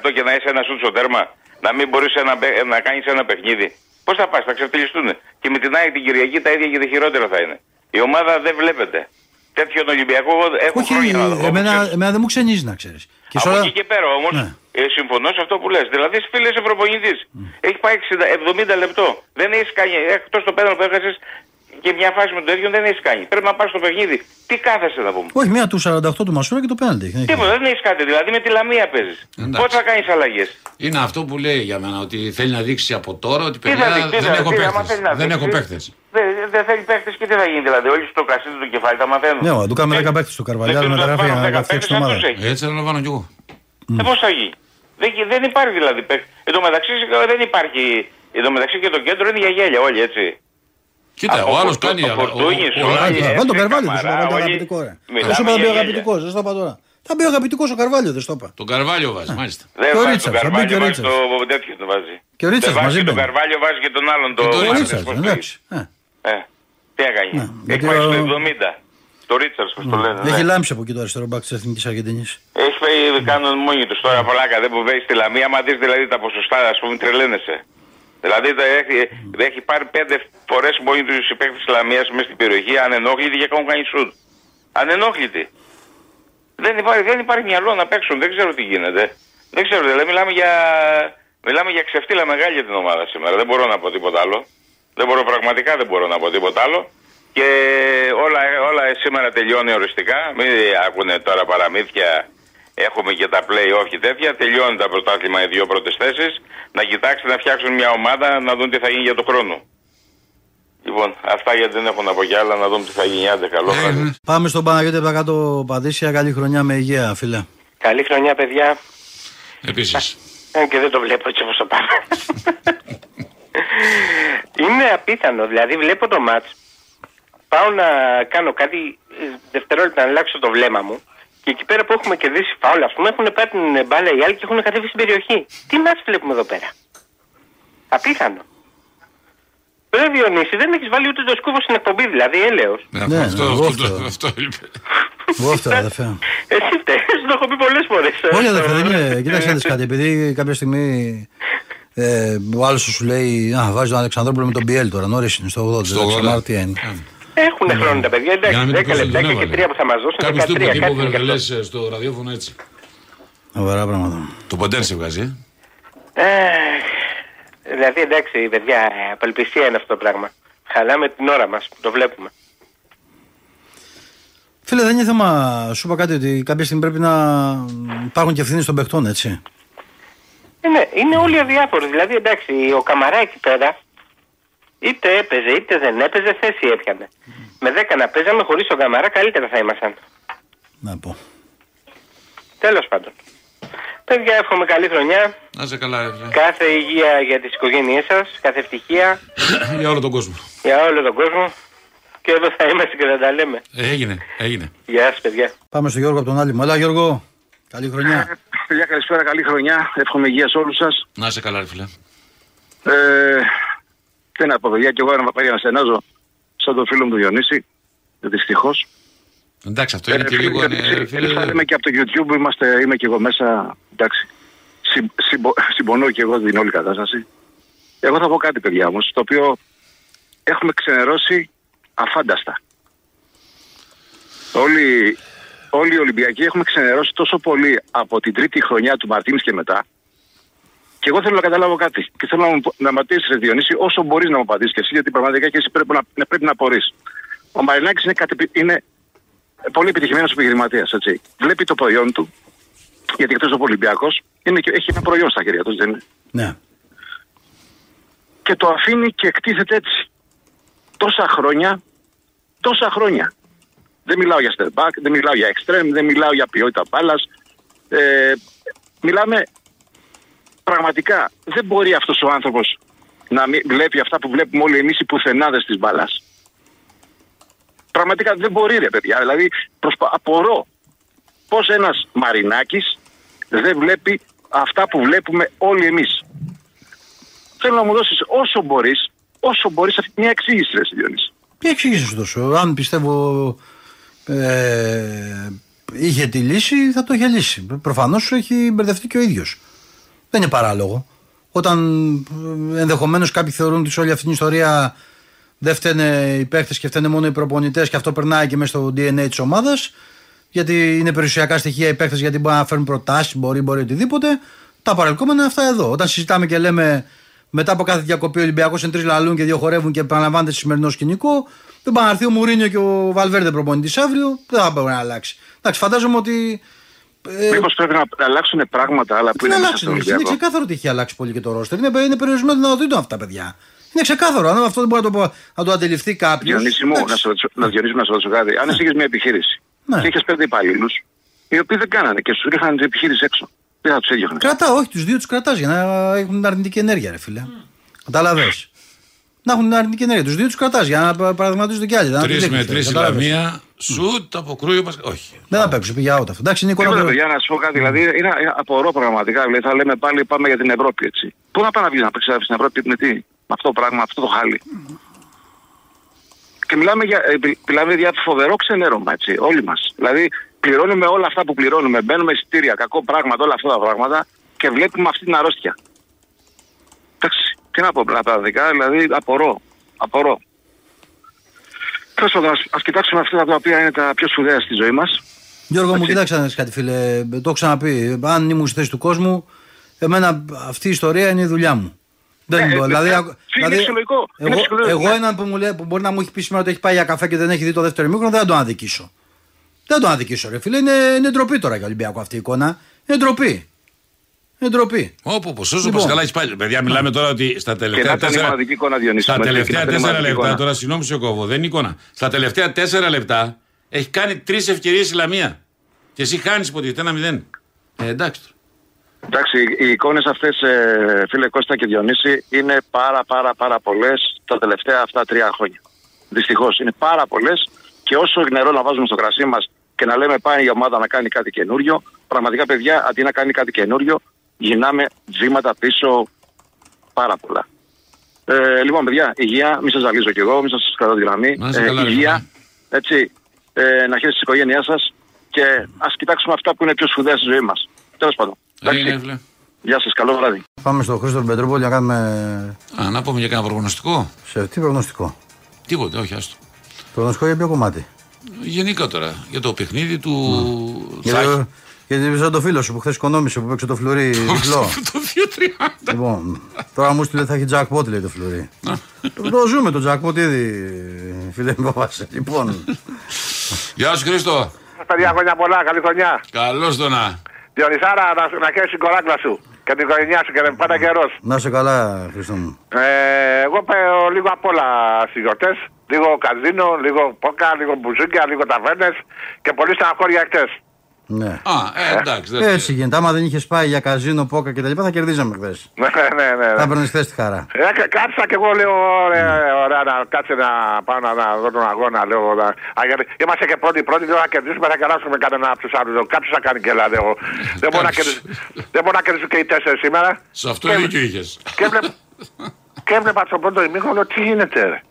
67% και να είσαι ένας σουτ στο τέρμα, να μην μπορείς ένα, παί- να κάνεις ένα παιχνίδι. Πώς θα πας, θα ξεφτυλιστούν. Και με την ΑΕΚ την Κυριακή τα ίδια και τα χειρότερα θα είναι. Η ομάδα δεν βλέπετε. Τέτοιον Ολυμπιακό εγώ έχω Όχι, χρόνια να το δω. εμένα, εμένα δεν μου ξενίζει να ξέρεις. Από εκεί και πέρα όμως, Ναι. ε, συμφωνώ σε αυτό που λες. Δηλαδή, φίλες, είσαι προπονητής. Έχει πάει 60, 70 λεπτό. Δεν έχεις κάνει, εκτός το πέναλ που έχασες και μια φάση με το ίδιο δεν έχεις κάνει. Πρέπει να πας στο παιχνίδι. Τι κάθεσαι να πούμε. Όχι, μία του 48 του Μασούρα και το πέναλτι. έχει. Τίποτα, δεν έχεις κάτι. Δηλαδή, με τη λαμία παίζεις. Εντάξει. Πότε θα κάνεις αλλαγές; Είναι αυτό που λέει για μένα, ότι θέλει να δείξει από τώρα ότι Τι θα παιδιά δείξει, τι δεν θα- έχω τι, άμα παίχτες. θέλεις να Δεν δείξεις. έχω παίχτες. Δεν δεν θέλει παίχτε και τι θα γίνει. Δηλαδή, όλοι στο κασίδι του κεφάλι τα μαθαίνουν. Ναι, μα του κάνουμε 10 παίχτες στο Καρβαλιάδο, Δεν μεταγραφή τους για να βάλουν 10 φτιάξει την παίκτες, ομάδα. αυτούς έχει. Έτσι θα λαμβάνω κι εγώ. Ε, πώς θα γίνει. Δεν, δεν υπάρχει δηλαδή παίκτη. Εν τω μεταξύ δεν υπάρχει. Εν τω μεταξύ και το κέντρο είναι για γέλια όλοι έτσι. Κοίτα, Από ο άλλος Φορτού- κάνει. ο αλλά- Φορτούνης, ο- ο ο Λάκης- Λάκης. Βάλει τον Έφυγε Καρβάλιο, δεν στο Καμαρά, είπα όλοι. αγαπητικό. ρε. Μιλάμε Δεν σου είπα να για πει ο γέλια. αγαπητικός, δεν στο είπα τώρα. Θα μπει ο αγαπητικός ο Καρβάλιο, δεν στο είπα. Τον Καρβάλιο βάζει, μάλιστα. Δεν Και ο βάζει Ρίτσαρτς, τον θα μπει και ο Καρβάλιο, βάζει Ρίτσαρτς. το τέτοιο το βάζει. Και ο Ρίτσαρτς Δεν μαζί βάζει τον μπαίνει. Καρβάλιο, βάζει και τον άλλον. Το Και τον Ο Ρίτσαρτς, Ρίτσαρτ, πώς το εντάξει. Ε, Ε, τι έκανε; Ναι, Έχει γιατί πάει στο ο- 70. Το Ρίτσαρτ, πώς το λένε. Έχει ναι. λάμψει από εκεί το αριστερό μπακ της Εθνικής Αργεντινή. Έχει πάει, κάνουν μόνοι τους τώρα πλάκα. Δεν που βαίνει στη Λαμία. Άμα δεις δηλαδή τα ποσοστά, ας πούμε, τρελαίνεσαι. Δηλαδή τα έχει, έχει πάρει πέντε φορές μόνοι τους οι παίκτε της Λαμίας μέσα στην περιοχή ανενόχλητοι και έχουν κάνει σουτ. Ανενόχλητοι. Δεν υπάρχει, δεν υπάρχει μυαλό να παίξουν. Δεν ξέρω τι γίνεται. Δεν ξέρω. Δηλαδή μιλάμε για, μιλάμε για ξεφτύλα μεγάλη για την ομάδα σήμερα. Δεν μπορώ να πω τίποτα άλλο. Δεν μπορώ πραγματικά δεν μπορώ να πω τίποτα άλλο. Και όλα, όλα σήμερα τελειώνει οριστικά. Μην ακούνε τώρα παραμύθια. Έχουμε και τα play-off και τέτοια. Τελειώνει τα πρωτάθλημα οι δύο πρώτες θέσεις. Να κοιτάξετε να φτιάξουν μια ομάδα να δουν τι θα γίνει για το χρόνο. Λοιπόν, αυτά γιατί δεν έχω να πω κι άλλα. Να δούμε τι θα γίνει. Άντε, καλό βράδυ. Πάμε στον Παναγιώτη από τα κάτω Παδίσια. Καλή χρονιά με υγεία, φίλε. Καλή χρονιά, παιδιά. Επίσης. Ε, και δεν το βλέπω έτσι όπως το πάμε. Είναι απίθανο. Δηλαδή βλέπω το μάτς. Πάω να κάνω κάτι ε, δευτερόλεπτα να αλλάξω το βλέμμα μου. Και εκεί πέρα που έχουμε κερδίσει φάουλ, ας πούμε, έχουν πάρει την μπάλα οι άλλοι και έχουν κατέβει στην περιοχή. Τι μάτς βλέπουμε εδώ πέρα; Απίθανο. Ρε Διονύση, δεν έχεις βάλει ούτε το σκούφο στην εκπομπή, δηλαδή έλεος. Ναι, Αυτό ναι, εγώ αυτό- φταίω. αυτό είπε. Εγώ φταίω, αδερφέ. Εσύ φταίεις, το έχω πει πολλές φορές. Όχι, αδερφέ, δεν είναι. Κοίταξε να δεις κάτι. Επειδή κάποια στιγμή ε, ο άλλος σου λέει Α, βάζει τον Αλεξανδρόπουλο με τον Πιέλ τώρα. Νωρίς είναι στο 80. Στο δεν 80. ξέρω τι είναι. Έχουν χρόνια τα παιδιά, Για να εντάξει, μην 10 του λεπτά τον και έβαλε. 3 που θα μας δώσουν. Κάποιος του 13, είπε κάτι τύπο είναι γι' αυτό. Βεργελέ στο ραδιόφωνο έτσι. Σοβαρά πράγματα. Το ποντέρ σε βγάζει, ε. Ε, δηλαδή εντάξει παιδιά, απελπισία είναι αυτό το πράγμα. Χαλάμε την ώρα μας που το βλέπουμε. Φίλε, δεν είναι θέμα. Σου είπα κάτι ότι κάποια στιγμή πρέπει να υπάρχουν και ευθύνες των παιχτών, έτσι. Ε, ναι, είναι όλοι αδιάφοροι. Δηλαδή εντάξει, ο Καμαρά εκεί πέρα είτε έπαιζε είτε δεν έπαιζε, θέση έπιανε. Με 10 να παίζαμε χωρίς τον Καμαρά καλύτερα θα ήμασταν. Να πω. Τέλος πάντων. Παιδιά, εύχομαι καλή χρονιά. Να είσαι καλά, ρε φίλε. Κάθε υγεία για τις οικογένειές σας, κάθε ευτυχία Για όλο τον κόσμο. για όλο τον κόσμο. Και εδώ θα είμαστε και θα τα λέμε. Ε, Έγινε, έγινε. Γεια σας παιδιά. Πάμε στον Γιώργο από τον άλλη. Έλα, Γιώργο. Καλή χρονιά. Παιδιά, καλησπέρα, καλή χρονιά. Εύχομαι υγεία σε όλους σας. Να είσαι καλά, ρε φίλε. Ε, τι να πω, παιδιά, και εγώ να πάει να στενάζω σαν τον φίλο μου του Διονύση. Δυστυχώς. Εντάξει, αυτό είναι και λίγο. ε, φίλε, Είμαι και από το YouTube, είμαστε, είμαι και εγώ μέσα. Εντάξει. Συμ- συμπο- συμπονώ και εγώ την όλη κατάσταση. Εγώ θα πω κάτι, παιδιά όμως, το οποίο έχουμε ξενερώσει αφάνταστα. Όλοι, όλοι οι Ολυμπιακοί έχουμε ξενερώσει τόσο πολύ από την τρίτη χρονιά του Μαρτίνης και μετά. Και εγώ θέλω να καταλάβω κάτι. Και θέλω να μου να μ' απαντήσεις, ρε Διονύση, όσο μπορείς να μου απαντήσεις και εσύ, γιατί πραγματικά και εσύ πρέπει να, να- πρέπει να απορρείς. Ο Μαρινάκης είναι, κατεπι- είναι πολύ επιτυχημένος επιχειρηματίας. Βλέπει το προϊόν του γιατί εκτός από Ολυμπιακός είναι και, έχει ένα προϊόν στα χέρια του, δεν είναι; Ναι. Και το αφήνει και εκτίθεται έτσι. Τόσα χρόνια, τόσα χρόνια. Δεν μιλάω για step back, δεν μιλάω για extreme, δεν μιλάω για ποιότητα μπάλας. Ε, μιλάμε πραγματικά, δεν μπορεί αυτός ο άνθρωπος να μην βλέπει αυτά που βλέπουμε όλοι εμείς οι πουθενάδες της μπάλας. Πραγματικά δεν μπορεί ρε παιδιά. Δηλαδή προσπα... απορώ πώς ένας Μαρινάκης δεν βλέπει αυτά που βλέπουμε όλοι εμείς. Θέλω να μου δώσεις όσο μπορείς, όσο μπορείς αυτή μια εξήγηση ρε Διονύση. Τι εξήγηση σου δώσω. Αν πιστεύω ε, είχε τη λύση, θα το είχε λύσει. Προφανώς έχει μπερδευτεί και ο ίδιος. Δεν είναι παράλογο. Όταν ενδεχομένως κάποιοι θεωρούν ότι σε όλη αυτή την ιστορία δεν φταίνε οι παίχτε και φταίνε μόνο οι προπονητές και αυτό περνάει και μέσα στο DNA της ομάδας. Γιατί είναι περιουσιακά στοιχεία οι παίχτε, γιατί μπορεί να φέρουν προτάσεις, μπορεί, μπορεί οτιδήποτε. Τα παρελκόμενα είναι αυτά εδώ. Όταν συζητάμε και λέμε μετά από κάθε διακοπή ο Ολυμπιακός είναι τρεις λαλούν και δύο χορεύουν και επαναλαμβάνεται σημερινό σκηνικό, δεν πάει να έρθει ο Μουρίνιο και ο Βαλβέρντε προπονητής αύριο, δεν θα μπορεί να αλλάξει. Εντάξει, φαντάζομαι ότι. Ε, Μήπως πρέπει να αλλάξουν πράγματα άλλα που είναι μέσα στο αλλάξουν, Είναι ξεκάθαρο ότι έχει αλλάξει πολύ και το ρόστερ. Είναι, είναι περιορισμένο δυνατοτήτων αυτά τα παιδιά. Είναι ξεκάθαρο. Αν αυτό δεν μπορεί να το, να το αντιληφθεί κάποιος. Διονύση μου, να, σου, να να σου ρωτήσω κάτι. Αν εσύ είχες μια επιχείρηση ναι. και είχες πέντε υπαλλήλους, οι οποίοι δεν κάνανε και σου ρίχναν την επιχείρηση έξω. Δεν θα τους έδιωχνες. Κρατά, όχι, τους δύο τους κρατάς για να έχουν αρνητική ενέργεια, ρε φίλε. Mm. Κατάλαβε να έχουν αρνητική ενέργεια. Τους δύο τους κρατάς για να παραδειγματίζονται κι άλλοι. Τρεις με τρεις λαμία, σουτ, αποκρούει. Όχι. Δεν θα παίξω, πήγε out αυτό. Εντάξει, είναι εικόνα. Για να σου πω κάτι, δηλαδή είναι απορώ πραγματικά. Δηλαδή θα λέμε πάλι πάμε για την Ευρώπη έτσι. Πού να πάει να βγει να παίξει στην Ευρώπη με τι, με αυτό το πράγμα, αυτό το χάλι. Και μιλάμε για, ε, μιλάμε για φοβερό ξενέρωμα, έτσι, όλοι μας. Δηλαδή, πληρώνουμε όλα αυτά που πληρώνουμε, μπαίνουμε εισιτήρια, κακό πράγμα, όλα αυτά τα πράγματα και βλέπουμε αυτή την αρρώστια. Εντάξει, τι να πω πραγματικά, δηλαδή απορώ. Απορώ. Τέλο πάντων, ας κοιτάξουμε αυτά τα οποία είναι τα πιο σπουδαία στη ζωή μας. Γιώργο μου, κοιτάξτε να κάτι φίλε. Το έχω ξαναπεί. Αν ήμουν στη θέση του κόσμου, εμένα αυτή η ιστορία είναι η δουλειά μου. Δεν είναι ε, δηλαδή, ε, δηλαδή, εγώ, εγώ έναν που, μου λέει, που μπορεί να μου έχει πει σήμερα ότι έχει πάει για καφέ και δεν έχει δει το δεύτερο μήκρο, δεν θα τον αδικήσω. Δεν τον αδικήσω, ρε φίλε. Είναι, είναι ντροπή τώρα για Ολυμπιακό αυτή η εικόνα. Είναι ντροπή. Είναι ντροπή. Όπου, πώ όσο λοιπόν. καλά έχει πάλι. Παιδιά, μιλάμε τώρα ότι στα τελευταία τέσσερα. Στα τελευταία τέσσερα λεπτά, τώρα συγγνώμη σε κόβω, δεν είναι εικόνα. Στα τελευταία τέσσερα λεπτά έχει κάνει τρεις ευκαιρίες η Λαμία. Και εσύ χάνεις υποτίθεται ένα μηδέν. Ε, εντάξει τώρα. Εντάξει, οι εικόνες αυτές, ε, φίλε Κώστα και Διονύση, είναι πάρα πάρα πάρα πολλές τα τελευταία αυτά τρία χρόνια. Δυστυχώς είναι πάρα πολλές και όσο νερό να βάζουμε στο κρασί μας και να λέμε πάει η ομάδα να κάνει κάτι καινούριο, πραγματικά παιδιά αντί να κάνει κάτι καινούριο, γυρνάμε βήματα πίσω πάρα πολλά. Ε, λοιπόν, παιδιά, υγεία, μην σας ζαλίζω κι εγώ, μην σας κρατώ τη γραμμή. Ε, υγεία, έτσι, ε, να χαίρεστε τη οικογένειά σας και ας κοιτάξουμε αυτά που είναι πιο σπουδαία στη ζωή μας. Τέλος πάντων. Εντάξει. Γεια σας, καλό βράδυ. Πάμε στο Χρήστο Πετρούπολη να κάνουμε. Α, να πούμε για κανένα προγνωστικό; Σε τι προγνωστικό. Τίποτε, όχι, άστο. Προγνωστικό για ποιο κομμάτι; Γενικά τώρα, για το παιχνίδι του. Mm. Για, γιατί σαν το φίλο σου που χθες οικονόμησε που παίξε το φλουρί διπλό. Το 2-30. Λοιπόν, τώρα μου στείλε θα έχει jackpot λέει το φλουρί. το ζούμε το jackpot ήδη, φίλε μου παπάσε. Λοιπόν. Γεια σου Χρήστο. Παιδιά χρόνια πολλά, καλή χρονιά. Καλώς το να. Διονυσάρα να, να καίει την κοράκλα σου και την οικογένειά σου και να πάντα καιρός. Να είσαι καλά, Χρήστο μου. Ε, εγώ πάω λίγο απ' όλα στι γιορτέ. Λίγο καζίνο, λίγο πόκα, λίγο μπουζούκια, λίγο ταβέρνες και πολύ στεναχώρια χτε. Ναι. Α, ε, εντάξει. Δεν Έτσι γίνεται. Άμα δεν είχες πάει για καζίνο, πόκα κτλ. θα κερδίζαμε χθες. Ναι, ναι, ναι. ναι. Θα παίρνει θε τη χαρά. Ε, κάτσα και εγώ λέω, ωραία, ωραία, να κάτσε να πάω να δω τον αγώνα. Λέω, να, α, γιατί είμαστε και πρώτοι, πρώτοι, λέω να κερδίσουμε, θα κεράσουμε κανένα από τους άλλους. Κάποιος θα κάνει και Ελλάδα. Εγώ. δεν, μπορώ να κερδίσω, δεν μπορώ να κερδίσω και οι τέσσερις σήμερα. Σε αυτό δίκιο είχες. Και έβλεπα στο πρώτο ημίχρονο τι γίνεται.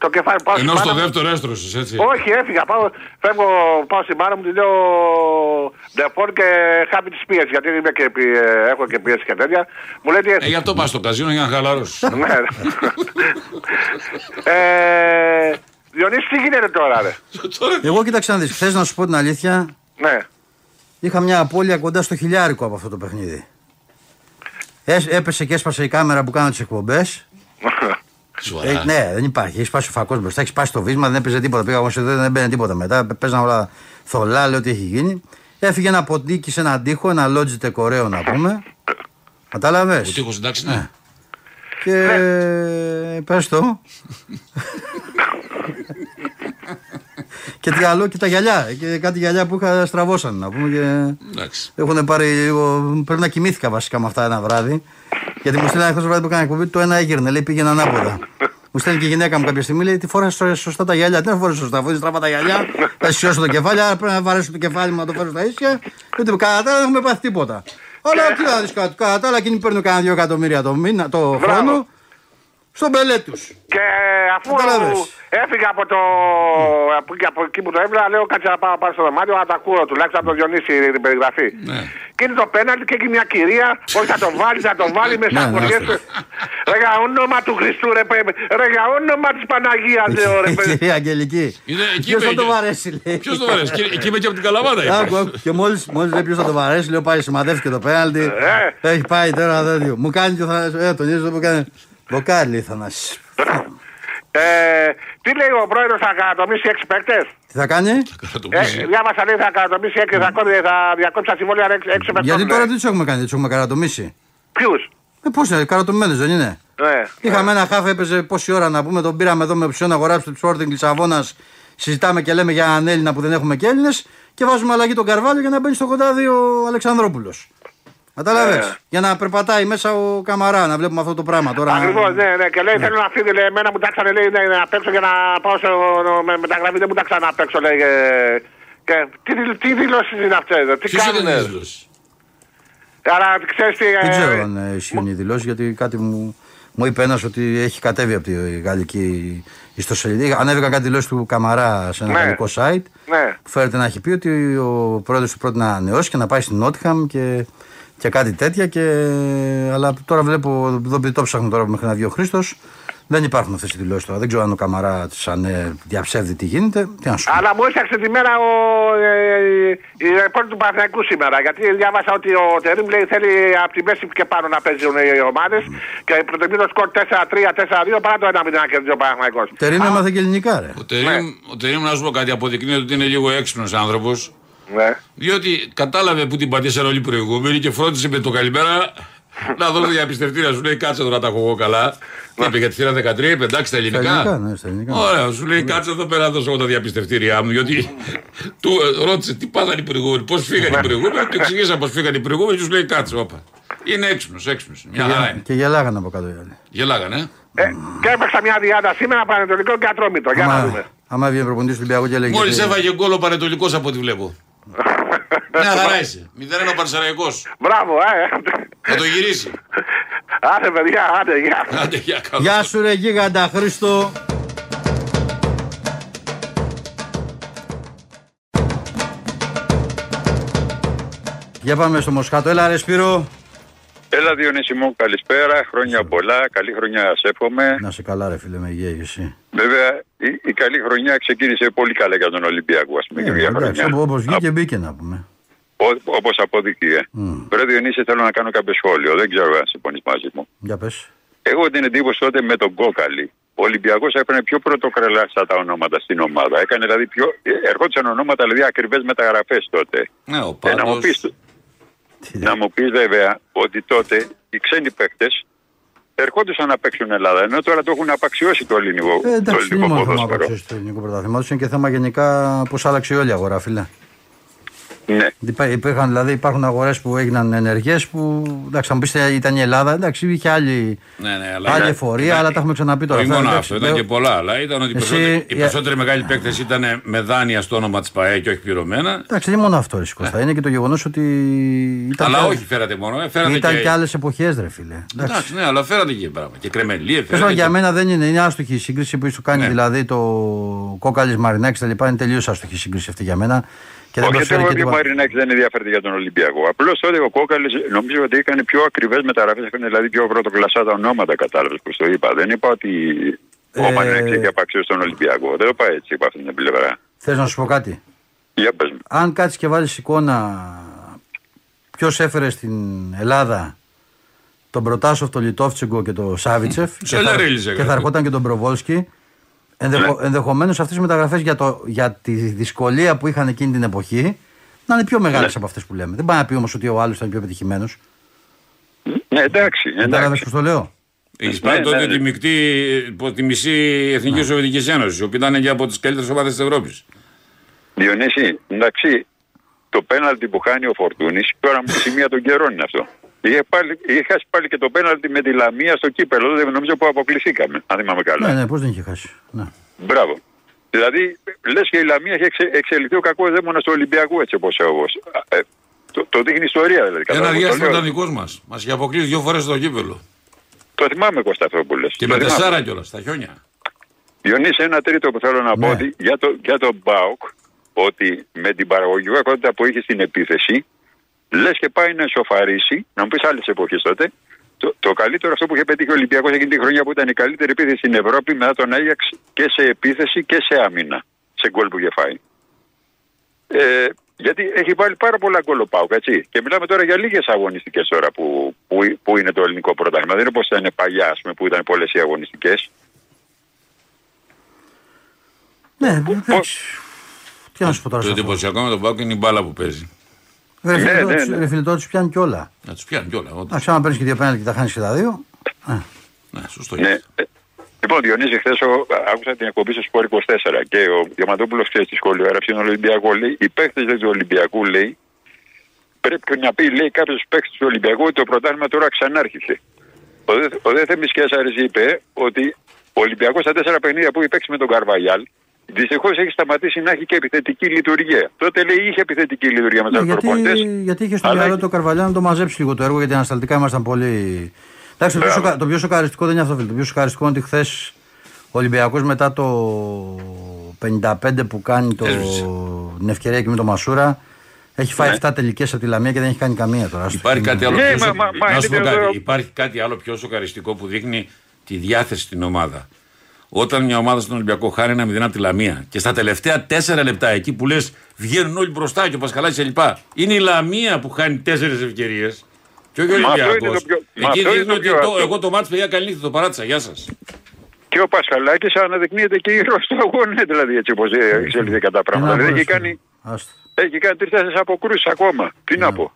Ρε το κεφάλι πάω Ενώ στο δεύτερο έστρωσες, έτσι. Όχι, έφυγα. Πάω, φεύγω, πάω στην μάνα μου, τη λέω Ντεφόρ και χάπη της πίεσης. Γιατί είμαι και, έχω και πίεση και τέτοια. Μου λέει τι Ε, γι' αυτό πας στο καζίνο για να χαλαρώσεις. ναι. ε, Διονύση, τι γίνεται τώρα, ρε; Εγώ κοίταξα να δεις. Θε να σου πω την αλήθεια. Ναι. Είχα μια απώλεια κοντά στο χιλιάρικο από αυτό το παιχνίδι. Έπεσε και έσπασε η κάμερα που κάνω τις εκπομπές. Ε, ναι, δεν υπάρχει. Έχεις σπάσει ο φακός μπροστά, έχεις σπάσει το βίσμα, δεν έπαιζε τίποτα. Πήγα εγώ δεν έμπαινε τίποτα μετά. Παίζαν όλα θολά, λέω ότι έχει γίνει. Έφυγε ένα ποντίκι σε έναν τοίχο, ένα Logitech ωραίο να πούμε. Κατάλαβες; Ο τείχο εντάξει, ναι. Και πες το. και τι άλλο, και τα γυαλιά. Και κάτι γυαλιά που είχα στραβώσαν να πούμε. Και Εντάξει. έχουν πάρει λίγο. Πρέπει να κοιμήθηκα βασικά με αυτά ένα βράδυ. Γιατί μου στείλανε χθες το βράδυ που έκανα εκπομπή, το ένα έγειρνε, λέει πήγαινε ανάποδα. Μου στέλνει και η γυναίκα μου κάποια στιγμή, λέει τι φοράς σωστά τα γυαλιά. Τι να φοράς σωστά, αφού είναι στραβά τα γυαλιά, θα σιώσω το κεφάλι, άρα πρέπει να βαρέσω το κεφάλι μου να το φέρω στα ίσια. Ούτε κατά τα άλλα δεν έχουμε πάθει τίποτα. Αλλά τι να δεις κάτι, κατά τα άλλα εκείνοι παίρνουν κανένα δύο εκατομμύρια το, μήνα, το χρόνο στον πελέ τους. Και αφού Κατάλαβες. έφυγα από, το, από, εκεί- από εκεί που το έβλεπα, λέω κάτσε να πάω, πάω στο δωμάτιο να τα ακούω τουλάχιστον από τον Διονύση την περιγραφή. Ναι. Και είναι το πέναλτι και έχει μια κυρία, όχι θα το βάλεις, θα το βάλεις με Ναι, σακουριές. ναι, Ρε για όνομα του Χριστού ρε παιδί, ρε για όνομα της Παναγίας λέω ρε παιδί. Κυρία Αγγελική. Είναι εκεί Ποιος με- θα το βαρέσει, λέει; Ποιος το βαρέσει, Εκεί- εκεί είμαι και από την Καλαμάτα. είπα. Άκου, άκου. Και μόλι μόλις λέει ποιος θα το βαρέσει, λέω πάει σημαδεύει το πέναλτι. Ε. Έχει πάει τώρα τέτοιο. Μου κάνει και ο Θανάσης, Ε, τον είδε που κάνει. Βοκάλι Θανάσης. Ε, τι λέει ο πρόεδρος θα κατατομήσει έξι παίκτες; Τι θα κάνει, Ε, διάβασα λέει θα κατατομήσει έξι, θα, κόβει- θα διακόψει τα συμβόλαια έξι έξι παίκτες. Γιατί τώρα τι τους έχουμε κάνει, τους έχουμε καρατομήσει. Ποιους; Ε, πώς είναι, καρατομημένου δεν είναι; Ναι. Είχαμε ένα χάφ, έπαιζε πόση ώρα να πούμε, τον πήραμε εδώ με ψιόν να αγοράσει το Sporting Λισαβόνας. Συζητάμε και λέμε για έναν Έλληνα που δεν έχουμε και Έλληνες και βάζουμε αλλαγή τον Καρβάλιο για να μπαίνει στο κοντάδι ο Αλεξανδρόπουλος. Κατάλαβε. Ε. Για να περπατάει μέσα ο Καμαρά, να βλέπουμε αυτό το πράγμα τώρα. Ακριβώς, ναι, ναι. Και λέει θέλω να φύγει, λέει, εμένα μου τάξανε λέει, ναι, να παίξω για να πάω στο, με, μεταγραφή, δεν μου τάξανε να παίξω, λέει. ε, Και, τι, δηλ- τι δηλώσεις είναι αυτές, εδώ, τι Ποιος κάνουνε. έκανε τη δήλωση. Αλλά ξέρεις τι... Δεν ε, ξέρω αν ε, ισχύουν οι δηλώσεις γιατί κάτι μου, μου είπε ένας ότι έχει κατέβει από τη γαλλική ιστοσελίδα. Ανέβηκαν κάτι δηλώσεις του Καμαρά σε ένα Ναι. γαλλικό site. Ναι. Που φέρεται να έχει πει ότι ο πρόεδρος του πρότεινε να ανανεώσει και να πάει στην Νότιχαμ και, και κάτι τέτοια. Και, αλλά τώρα βλέπω, εδώ το ψάχνω τώρα μέχρι να βγει ο Χρήστος. Δεν υπάρχουν αυτές οι δηλώσεις τώρα. Δεν ξέρω αν ο Καμαρά τη ΑΝΕ διαψεύδει τι γίνεται. Τι να σου πω. Αλλά μου έσαξε τη μέρα ο, ε, η ρεπόρτη του Παναθηναϊκού σήμερα. Γιατί διάβασα ότι ο Τερήμ λέει θέλει από τη μέση και πάνω να παίζουν οι ομάδες και προτιμεί το σκορ 4-3-4-2 παρά το 1-0 να κερδίζει ο Παναθηναϊκός. Τερίν έμαθε και ελληνικά, ρε. Ο Τερήμ, ο Τερήμ, να σου πω κάτι, αποδεικνύεται ότι είναι λίγο έξυπνος άνθρωπος. Ναι. Διότι κατάλαβε που την πατήσαν όλοι οι προηγούμενοι και φρόντισε με το καλημέρα να δω το διαπιστευτήρα. Σου λέει κάτσε εδώ να τα έχω εγώ καλά. Τι είπε για τη θύρα 13, είπε εντάξει τα ελληνικά. Στα ελληνικά, ναι, στα ελληνικά. Ωραία, σου λέει κάτσε εδώ πέρα να δώσω εγώ τα διαπιστευτήριά μου. Γιατί του ε, ρώτησε τι πάθανε οι προηγούμενοι, πώς φύγανε οι προηγούμενοι. Του εξηγήσα πώς φύγανε οι προηγούμενοι. Του λέει κάτσε, όπα. Είναι έξυπνος, έξυπνος. Και, Μια χαρά γελά- είναι. και γελάγανε από κάτω οι άλλοι. Γελάγανε. ε; Ε, και έπαιξα μια διάδα σήμερα Πανετολικό και Ατρόμητο. Για να Άμα, δούμε. άμα έβγαινε προπονητής του Ολυμπιακού και έλεγε. Μόλις ότι- έφαγε γκολ ο Πανετολικός από ό,τι βλέπω. Μια χαρά είσαι. 0-1 ο Πανσεραϊκός. Μπράβο, ε. Θα το γυρίσει. Άντε παιδιά, άντε, γεια. Άντε, για καλό. Γεια σου ρε γίγαντα Χρήστο. Για πάμε στο Μοσχάτο. Έλα ρε Σπύρο. Έλα Διονύση μου, καλησπέρα, χρόνια πολλά, καλή χρονιά σας εύχομαι. Να σε καλά ρε φίλε με υγεία και εσύ. Βέβαια η, η καλή χρονιά ξεκίνησε πολύ καλά για τον Ολυμπιακό, ας πούμε, και μια Ε, εντάξει, χρονιά. όπως βγήκε μπήκε να πούμε. Ό- όπως αποδείχθηκε. Βρε Διονύση θέλω να κάνω κάποιο σχόλιο, δεν ξέρω αν συμφωνείς μαζί μου. Για πες. Εγώ την εντύπωση τότε με τον Κόκαλη. Ο Ολυμπιακός έπαιρνε πιο πρωτοκρελάστα τα ονόματα στην ομάδα. Έκανε δηλαδή πιο... ε, Ερχόντουσαν ονόματα δηλαδή ακριβές μεταγραφές τότε. Ναι, ο Ε, να μου Πάντος. πεις, να μου πεις βέβαια ότι τότε οι ξένοι παίκτες ερχόντουσαν να παίξουν Ελλάδα. Ενώ τώρα το έχουν απαξιώσει το ελληνικό, Ε, το εντάξει, δεν ελληνικό είναι μόνο θέμα ποδόσφαιρο. απόψε στο ελληνικό πρωτάθλημα. Είναι και θέμα γενικά πώς άλλαξε όλη η αγορά, φίλε. Ναι. Υπά- Υπήρχαν, δηλαδή, υπάρχουν αγορές που έγιναν ενεργές που. Εντάξει, θα μου πεις ήταν η Ελλάδα, εντάξει, είχε άλλη, Ναι, ναι, αλλά άλλη ήταν- εφορία, ήταν- αλλά τα έχουμε ξαναπεί τώρα. Όχι αυτά, μόνο εντάξει, αυτό, ήταν δεν- και πολλά άλλα. Ήταν ότι οι Εσύ- περισσότεροι, οι ε- περισσότεροι μεγάλοι παίκτες ήταν με δάνεια στο όνομα της ΠαΕ και όχι πληρωμένα. Εντάξει, δεν είναι μόνο αυτό, ρε Κώστα. Είναι και το γεγονός ότι. Ήταν Αλλά και- όχι φέρατε μόνο. ε, Φέρατε Ήταν και, και άλλες εποχές, ρε φίλε. Εντάξει, ναι, αλλά φέρατε και πράγμα. Και κρεμελίε Πες τώρα, φέρατε. για και- μένα δεν είναι, είναι άστοχη η σύγκριση που σου κάνει Ναι. δηλαδή το κόκαλης Μαρινάκης τα λοιπά. Είναι τελείως άστοχη η σύγκριση αυτή για μένα. Και δεν Όχι, προσφέρει γιατί και ο τίποτα. Μαρινάκη δεν ενδιαφέρεται για τον Ολυμπιακό. Απλώς τότε ο Κόκαλης νομίζω ότι έκανε πιο ακριβές μεταγραφές. Έκανε δηλαδή πιο πρωτοκλασσά τα ονόματα, κατάλαβες που το είπα. Δεν είπα ότι ο Ε, Μαρινάκης έχει απαξιώσει τον Ολυμπιακό. Δεν το πάει έτσι από αυτήν την πλευρά. Θες να σου πω κάτι; Για πες μου. Αν κάτσεις και βάλεις εικόνα ποιος έφερε στην Ελλάδα τον Προτάσοφ, τον Λιτόφτσεγκο και τον Σάβιτσεφ και, θα, Σελερίλης και έκανε. θα ερχόταν και τον Προβόλσκι. Ενδεχο, Ενδεχομένως αυτές οι μεταγραφές για, το- για τη δυσκολία που είχαν εκείνη την εποχή Να είναι πιο μεγάλες από αυτές που λέμε. Δεν πάει να πει όμως ότι ο άλλος ήταν πιο πετυχημένος. Ναι, εντάξει. Κατάλαβες πώς το λέω; Έχει πάρει Ναι, τότε ναι, ναι. τη μεικτή, υπό τη μισή Εθνική Σοβιετικής Ένωσης, η οποία ήταν και από τις καλύτερες ομάδες της Ευρώπης. Διονύση, εντάξει, το πέναλτι που χάνει ο Φορτούνης, τώρα μου σημεία των καιρών είναι αυτό. Είχε, πάλι, είχε χάσει πάλι και το πέναλτι με τη Λαμία στο κύπελο, δεν νομίζω που αποκλειστήκαμε, αν θυμάμαι καλά. Ναι, ναι, πώς δεν είχε χάσει. Ναι. Μπράβο. Δηλαδή, λες και η Λαμία έχει εξε, εξελιχθεί ο κακός δαίμονα του Ολυμπιακού έτσι όπως ε, το, το δείχνει η ιστορία δηλαδή. Ένα κατάλαβες, το διάστημα λέω. ήταν δικός μας. Μας είχε αποκλείσει δύο φορές στο κύπελο. Το θυμάμαι Κώστα αυτό που λες. Και Το με θυμάμαι. τεσσάρα κιόλας, στα χιόνια. Διονύση, ένα τρίτο που θέλω να πω ότι για, το, για τον Μπάουκ, ότι με την παραγωγικότητα που είχε στην επίθεση, λες και πάει να σοφαρίσει, να μου πεις άλλες εποχές τότε, το, το καλύτερο αυτό που είχε πετύχει ο Ολυμπιακός εκείνη τη χρονιά που ήταν η καλύτερη επίθεση στην Ευρώπη μετά τον Άγιαξ και σε επίθεση και σε άμυνα. Σε γκολ που είχε φάει. Ε, γιατί έχει βάλει πάρα πολλά γκολ ο Πάουκ, έτσι. Και μιλάμε τώρα για λίγες αγωνιστικές τώρα που, που, που είναι το ελληνικό πρωτάθλημα. Δεν είναι όπως ήταν παλιά, ας πούμε, που ήταν πολλές οι αγωνιστικές. Ναι, εντάξει. Τι να σου πω τώρα Το σε αυτό. εντυπωσιακό με τον Πάουκ είναι η μπάλα που παίζει. Ρε Ναι, φίλε, ναι, τώρα- ναι. ρε φίλε, τώρα τους πιάνει κιόλα. Να τους πιάνει κιόλα. όντως. Εντάξει, άμα παίρνει και δύο πέναλτι και τα χάνεις και τα δύο. Ναι, σωστό. Ναι. Ε, Λοιπόν, Διονύση, χθες άκουσα την εκπομπή στο Σπόρ 24 και ο Διαμαντόπουλος ξέρεις στη σχολείο έγραψε τον Ολυμπιακός. Λέει: Οι παίχτε του Ολυμπιακού λέει, πρέπει να πει λέει κάποιος παίχτε του Ολυμπιακού ότι το πρωτάθλημα τώρα ξανάρχισε. Ο, δε, ο δε Θέμης Κέσσαρης είπε ότι ο Ολυμπιακός στα τέσσερα παιχνίδια που έχει παίξει με τον Καρβαγιάλ δυστυχώς έχει σταματήσει να έχει και επιθετική λειτουργία. Τότε λέει είχε επιθετική λειτουργία με Ναι, του γιατί, προπονητέ. γιατί είχε στο Αλλά- μυαλό το Καρβαλιά να το μαζέψει λίγο το έργο γιατί ανασταλτικά ήμασταν πολύ. Εντάξει, το πιο, σοκα- το πιο σοκαριστικό δεν είναι αυτό, φίλε. Το πιο σοκαριστικό είναι ότι χθες ο Ολυμπιακός μετά το 55 που κάνει το... την ευκαιρία και με το Μασούρα έχει φάει 7 τελικές από τη Λαμία και δεν έχει κάνει καμία τώρα. Άστο. Υπάρχει κάτι άλλο Ναι, πιο μα- σο- μα- μα Να σου πω είναι κάτι. εδώ- Υπάρχει κάτι άλλο πιο σοκαριστικό που δείχνει τη διάθεση στην ομάδα. Όταν μια ομάδα στον Ολυμπιακό χάνει ένα μηδέν από τη Λαμία και στα τελευταία τέσσερα λεπτά εκεί που λες βγαίνουν όλοι μπροστά και ο Πασχαλάκης κλπ. Είναι η Λαμία που χάνει τέσσερις ευκαιρίες. Και όχι ο Μα αυτό είναι Ολυμπιακό. το πιο- μα Εκεί αυτό είναι δείχνει το ότι πιο το- αστείο. εγώ το μάτι παιδιά καλή νύχτα, το παράτησα. Γεια σας. Και ο Πασχαλάκης αναδεικνύεται και ήρωας του αγώνα, δηλαδή έτσι όπως εξελίχθηκαν τα πράγματα. Τι να Δηλαδή έχει πω, κάνει, Άστο. έχει κάνει τρει-τέσσερι αποκρούσεις ακόμα. Τι Ναι. να πω.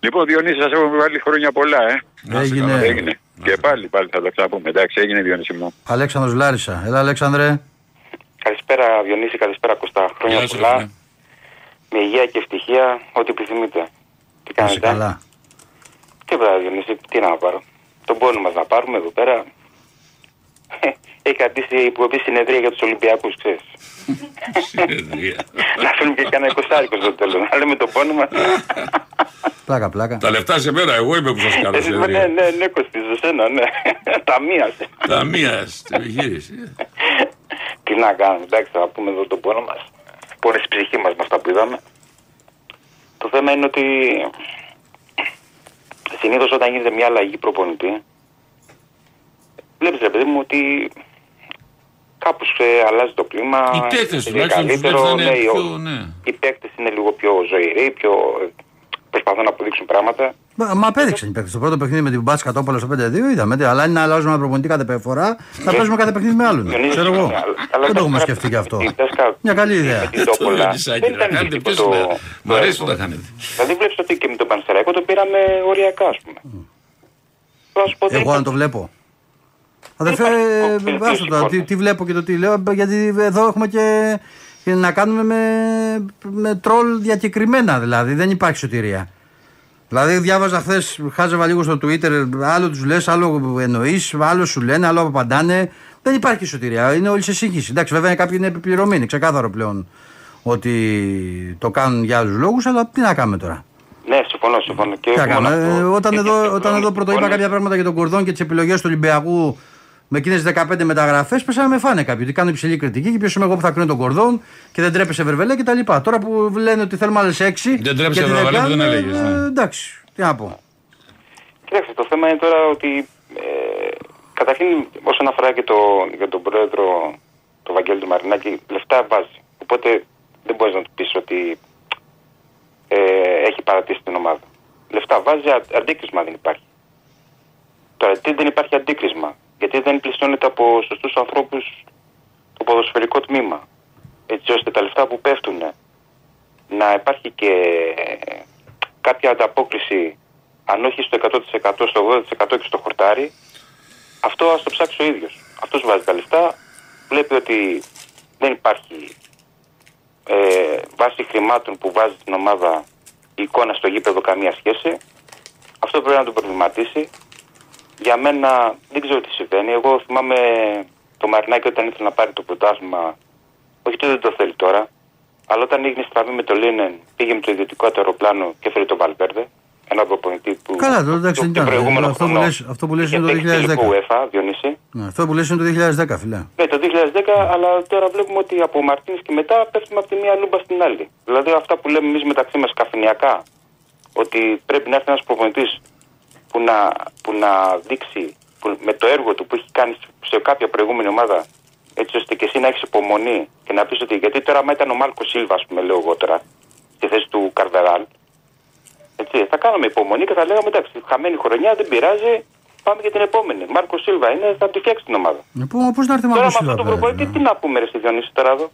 Λοιπόν, Διονύση, σας έχω βάλει χρόνια πολλά, ε. Έγινε. Έγινε. Και πάλι, πάλι θα τα ξαναπούμε. Εντάξει, έγινε Διονύση μου. Αλέξανδρος Λάρισα. Έλα, Αλέξανδρε. Καλησπέρα Διονύση, καλησπέρα Κωστά. Χρόνια Γεια σου, πολλά. φίλε. Με υγεία και ευτυχία, ό,τι επιθυμείτε. Τι Να είσαι κάνετε. καλά. Τίποτα Διονύση, τι να πάρω. Τον πόνο μας να πάρουμε εδώ πέρα. Έχει κρατήσει υποεπή συνεδρία για τους Ολυμπιακούς, ξέρεις. να φέρνουμε και κανένα εικοσάρικο στο τέλος. Να λέμε τον πόνο μας. Πλάκα, πλάκα. Τα λεφτά σε μένα, εγώ είμαι που σας κάνω. Ε, ναι, ναι, ναι, Κωστής, σε σένα, ναι. Ταμείασε. Ταμεία στην επιχείρηση. Τι να κάνουμε, εντάξει, θα πούμε εδώ τον πόνο μας. Πόνες στη ψυχή μας με αυτά που είδαμε. Το θέμα είναι ότι συνήθως όταν γίνεται μια αλλαγή προπονητή, βλέπεις ρε παιδί μου ότι κάπως αλλάζει το κλίμα. Οι παίκτες είναι τουλάχιστον τους καλύτερο, βλέπεις να είναι ναι, οι- πιο- ναι. Οι παίκτες είναι λίγο πιο ζωηροί, πιο προσπαθούν να αποδείξουν πράγματα. Μα, μα απέδειξαν οι παίκτες. Το πρώτο παιχνίδι με την Μπάτση Κατόπολα στο 5-2 είδαμε. τε, Αλλά είναι να αλλάζουμε ένα προπονητή κάθε φορά, να παίζουμε κάθε παιχνίδι με άλλον. Διονύσης, Ξέρω εγώ. ναι, αλλά- αλλά Δεν το έχουμε τώρα- σκεφτεί κι αυτό. η Τέσκα Μια καλή ιδέα. με την Τόπολα. Διονυσάκη, Δεν να ήταν κάνετε δυστυχικό ποιος το- είναι. Μ' το αρέσει έργο. που τα κάνετε. Δηλαδή βλέπεις ότι και με τον Πανσεραϊκό το πήραμε οριακά, ας πούμε. Θέλω να σου πω, δεν Εγώ αν το βλέπω. Αδερφέ, υπάρχει άστο τώρα, τι, τι βλέπω και το τι λέω, γιατί εδώ έχουμε και, και να κάνουμε με, με τρόλ διακεκριμένα δηλαδή, δεν υπάρχει σωτηρία. Δηλαδή διάβαζα χθες, χάζευα λίγο στο Twitter, άλλο τους λες, άλλο εννοείς, άλλο σου λένε, άλλο απαντάνε. Δεν υπάρχει σωτηρία, είναι όλοι σε σύγχυση. Εντάξει, βέβαια κάποιοι είναι επιπληρωμένοι, είναι ξεκάθαρο πλέον ότι το κάνουν για άλλους λόγους, αλλά τι να κάνουμε τώρα. Ναι, συμφωνώ, συμφωνώ. Και Τι να μόνο κάνουμε. αυτό. Ε, όταν, Και- εδώ, και- όταν εδώ πρώτο είπα συμφωνώ. κάποια πράγματα για τον Κορδόν και τις επιλογές του Ολυμπιακού με εκείνε 15 μεταγραφές, πέσανε με φάνε κάποιοι. Ότι κάνουν υψηλή κριτική και ποιο είμαι εγώ που θα κρίνω τον Κορδόν και δεν τρέπεσαι βερβελέ κτλ. Τώρα που λένε ότι θέλουμε άλλες 6. Δεν τρέπεσαι Βερβελέ που δεν έλεγες, ναι. εντάξει, τι να πω. Κοιτάξτε, το θέμα είναι τώρα ότι ε, καταρχήν όσον αφορά και το, για τον πρόεδρο του Βαγγέλη του Μαρινάκη, λεφτά βάζει. Οπότε δεν μπορείς να του πεις ότι ε, έχει παρατήσει την ομάδα. Λεφτά βάζει, α- αντίκρισμα δεν υπάρχει. Τώρα, τι δεν υπάρχει αντίκρισμα, γιατί δεν πλησιώνεται από σωστούς ανθρώπους το ποδοσφαιρικό τμήμα. Έτσι ώστε τα λεφτά που πέφτουν να υπάρχει και κάποια ανταπόκριση, αν όχι στο 100% στο 80% και στο χορτάρι, αυτό ας το ψάξει ο ίδιος. Αυτός βάζει τα λεφτά, βλέπει ότι δεν υπάρχει ε, βάση χρημάτων που βάζει την ομάδα η εικόνα στο γήπεδο καμία σχέση. Αυτό πρέπει να τον προβληματίσει. Για μένα δεν ξέρω τι συμβαίνει. Εγώ θυμάμαι το Μαρινάκι όταν ήθελε να πάρει το πρωτάθλημα. Όχι ότι δεν το θέλει τώρα. Αλλά όταν έγινε στραβή με το Λίνεν, πήγε με το ιδιωτικό του αεροπλάνο και έφερε τον Βαλβέρδε. Ένα προπονητή που. Καλά, τώρα εντάξει, δεν το ήταν. προηγούμενο Αυτό που χρόνο λες, αυτό που λες είχε είναι το παίξει τελικό 2010. UEFA, Διονύση. Ναι, Αυτό που λες είναι το 2010, φιλέ. Ναι, το 2010, αλλά τώρα βλέπουμε ότι από Μαρτίνε και μετά πέφτουμε από τη μία λούμπα στην άλλη. Δηλαδή αυτά που λέμε εμείς μεταξύ μας καφενιακά, ότι πρέπει να έρθει ένας προπονητής που να, που να δείξει που, με το έργο του που έχει κάνει σε κάποια προηγούμενη ομάδα, έτσι ώστε και εσύ να έχεις υπομονή και να πεις ότι. Γιατί τώρα, άμα ήταν ο Μάρκο Σίλβα, ας πούμε, λέω εγώ τώρα, στη θέση του Καρβεράλ, έτσι, θα κάναμε υπομονή και θα λέγαμε εντάξει, χαμένη χρονιά δεν πειράζει, πάμε για την επόμενη. Μάρκο Σίλβα είναι, θα τη φτιάξει την ομάδα. Λοιπόν, πώ να έρθει Τώρα Μάρκο με Σίλβα. αυτό το πέρα, προπονητή, ναι. τι να πούμε, ρε στη Διονύση τώρα εδώ.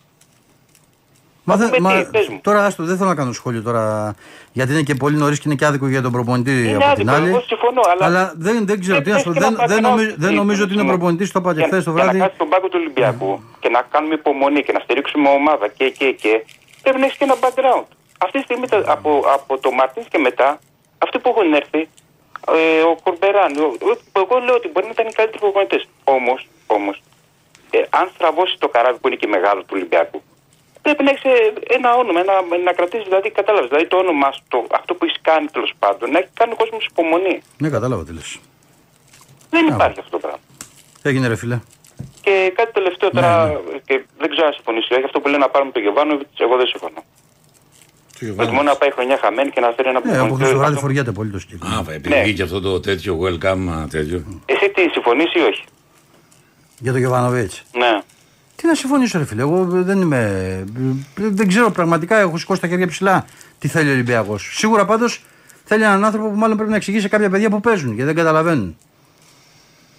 Μα, δεν- πούμε μα, τι, πες μου. τώρα άστο, δεν θέλω να κάνω σχόλιο τώρα. Γιατί είναι και πολύ νωρίς και είναι και άδικο για τον προπονητή Είναι από την άδικο, άλλη. εγώ συμφωνώ, αλλά- δεν, δεν ξέρω τι να Πες σου πω. και να Δεν, πάρει δεν, ένα νομίζω, δεν άθλημα, νομίζω ότι είναι πούμε. προπονητής, το είπα και Για- χθες το Για να βράδυ. κάτσει στον πάγκο του Ολυμπιακού και να κάνουμε υπομονή και να στηρίξουμε ομάδα και, και, και πρέπει να έχει και ένα background. Αυτή τη στιγμή τα- από, από το Μαρτίνς και μετά, αυτοί που έχουν έρθει, ε, ο Κορμπεράν, ο- ο- εγώ λέω ότι μπορεί να ήταν οι καλύτεροι προπονητές. Όμως, όμως, ε, αν στραβώσεις το καράβι που είναι και μεγάλο του Ολυμπιακού, πρέπει να έχεις ένα όνομα, ένα, να κρατήσεις δηλαδή, κατάλαβες. Δηλαδή το όνομά σου, το, αυτό που έχεις κάνει τέλος πάντων, να έχει κάνει ο κόσμος υπομονή. Ναι, κατάλαβα τι λες. Δεν υπάρχει αυτό το πράγμα. Έγινε ρε φίλε. Και κάτι τελευταίο τώρα, Ναι, και δεν ξέρω αν συμφωνήσει, όχι αυτό που λέει να πάρουμε τον Γεβάνοβιτ, εγώ δεν συμφωνώ. Προτιμώ να πάει χρονιά χαμένη και να φέρει ένα Ναι, από χθε το βράδυ προπονητή. φοριάται πολύ το σκύλο. Α, επειδή Ναι. βγήκε αυτό το τέτοιο welcome α, τέτοιο. Εσύ τι, συμφωνείς ή όχι; Για τον Γεβάνοβιτ. Ναι. Τι να συμφωνήσω, ρε φίλε. Εγώ δεν είμαι. Δεν ξέρω πραγματικά, έχω σηκώσει τα χέρια ψηλά τι θέλει ο Ολυμπιακός. Σίγουρα πάντως θέλει έναν άνθρωπο που μάλλον πρέπει να εξηγήσει σε κάποια παιδιά που παίζουν και δεν καταλαβαίνουν.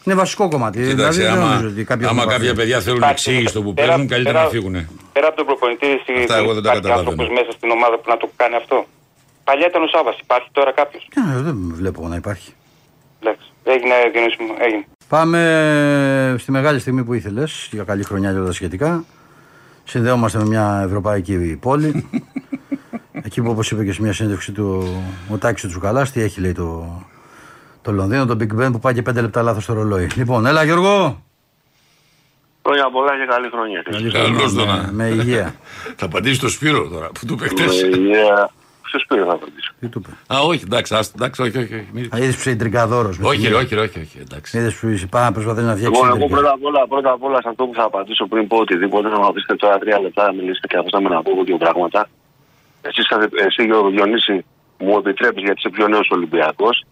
Είναι βασικό κομμάτι. Κοίταξε, δηλαδή, δεν άμα, νομίζω ότι κάποιοι άμα έχουν κάποια πάθει. παιδιά θέλουν Υπάρχει, εξήγηση το που πέρα- παίζουν, καλύτερα πέρα- να φύγουν. Πέρα από τον προπονητή, εσύ Αυτά εγώ δεν τα υπάρχει καταλαβαίνω. άνθρωπος μέσα στην ομάδα που να το κάνει αυτό. Παλιά ήταν ο Σάβα, υπάρχει τώρα κάποιος. Ναι, δεν βλέπω να υπάρχει. Εντάξει. Έγινε, Διονύση μου, έγινε. Πάμε στη μεγάλη στιγμή που ήθελες για καλή χρονιά και όλα τα σχετικά. Συνδέομαστε με μια ευρωπαϊκή πόλη. Εκεί που όπως είπε και σε μια συνέντευξη του ο Τάκης του Τσουκαλάς, τι έχει λέει το, το Λονδίνο, το Big Ben που πάει και πέντε λεπτά λάθος στο ρολόι. Λοιπόν, έλα Γιώργο. Χρόνια πολλά και καλή χρονιά. Καλή Καλώς χρονιά, τον, με, α. με υγεία. Θα απαντήσει το Σπύρο τώρα που του είπε Με χτες. υγεία. Ποιος πήρε να απαντήσω. Τι του είπε. Α, όχι, εντάξει, άστο, εντάξει, όχι, όχι. όχι, μην- Α, είδες που είσαι τριγκαδόρος. με Όχι, τη ρε, μία. όχι, ρε, όχι, όχι, εντάξει. Είδες που είσαι πάνω να προσπαθείς να φτιάξεις Εγώ, εγώ τριγκαδόρος. πρώτα απ' όλα, πρώτα απ' όλα σε αυτό που θα απαντήσω πριν πω οτιδήποτε, να μου αφήσετε τώρα τρία λεπτά να μιλήσετε και αφήσαμε να πω εγώ δύο πράγματα. Εσύ, εσύ Γιώργο Διονύση, μου επιτρέπεις γιατί είσαι πιο νέος Ολυμπιακός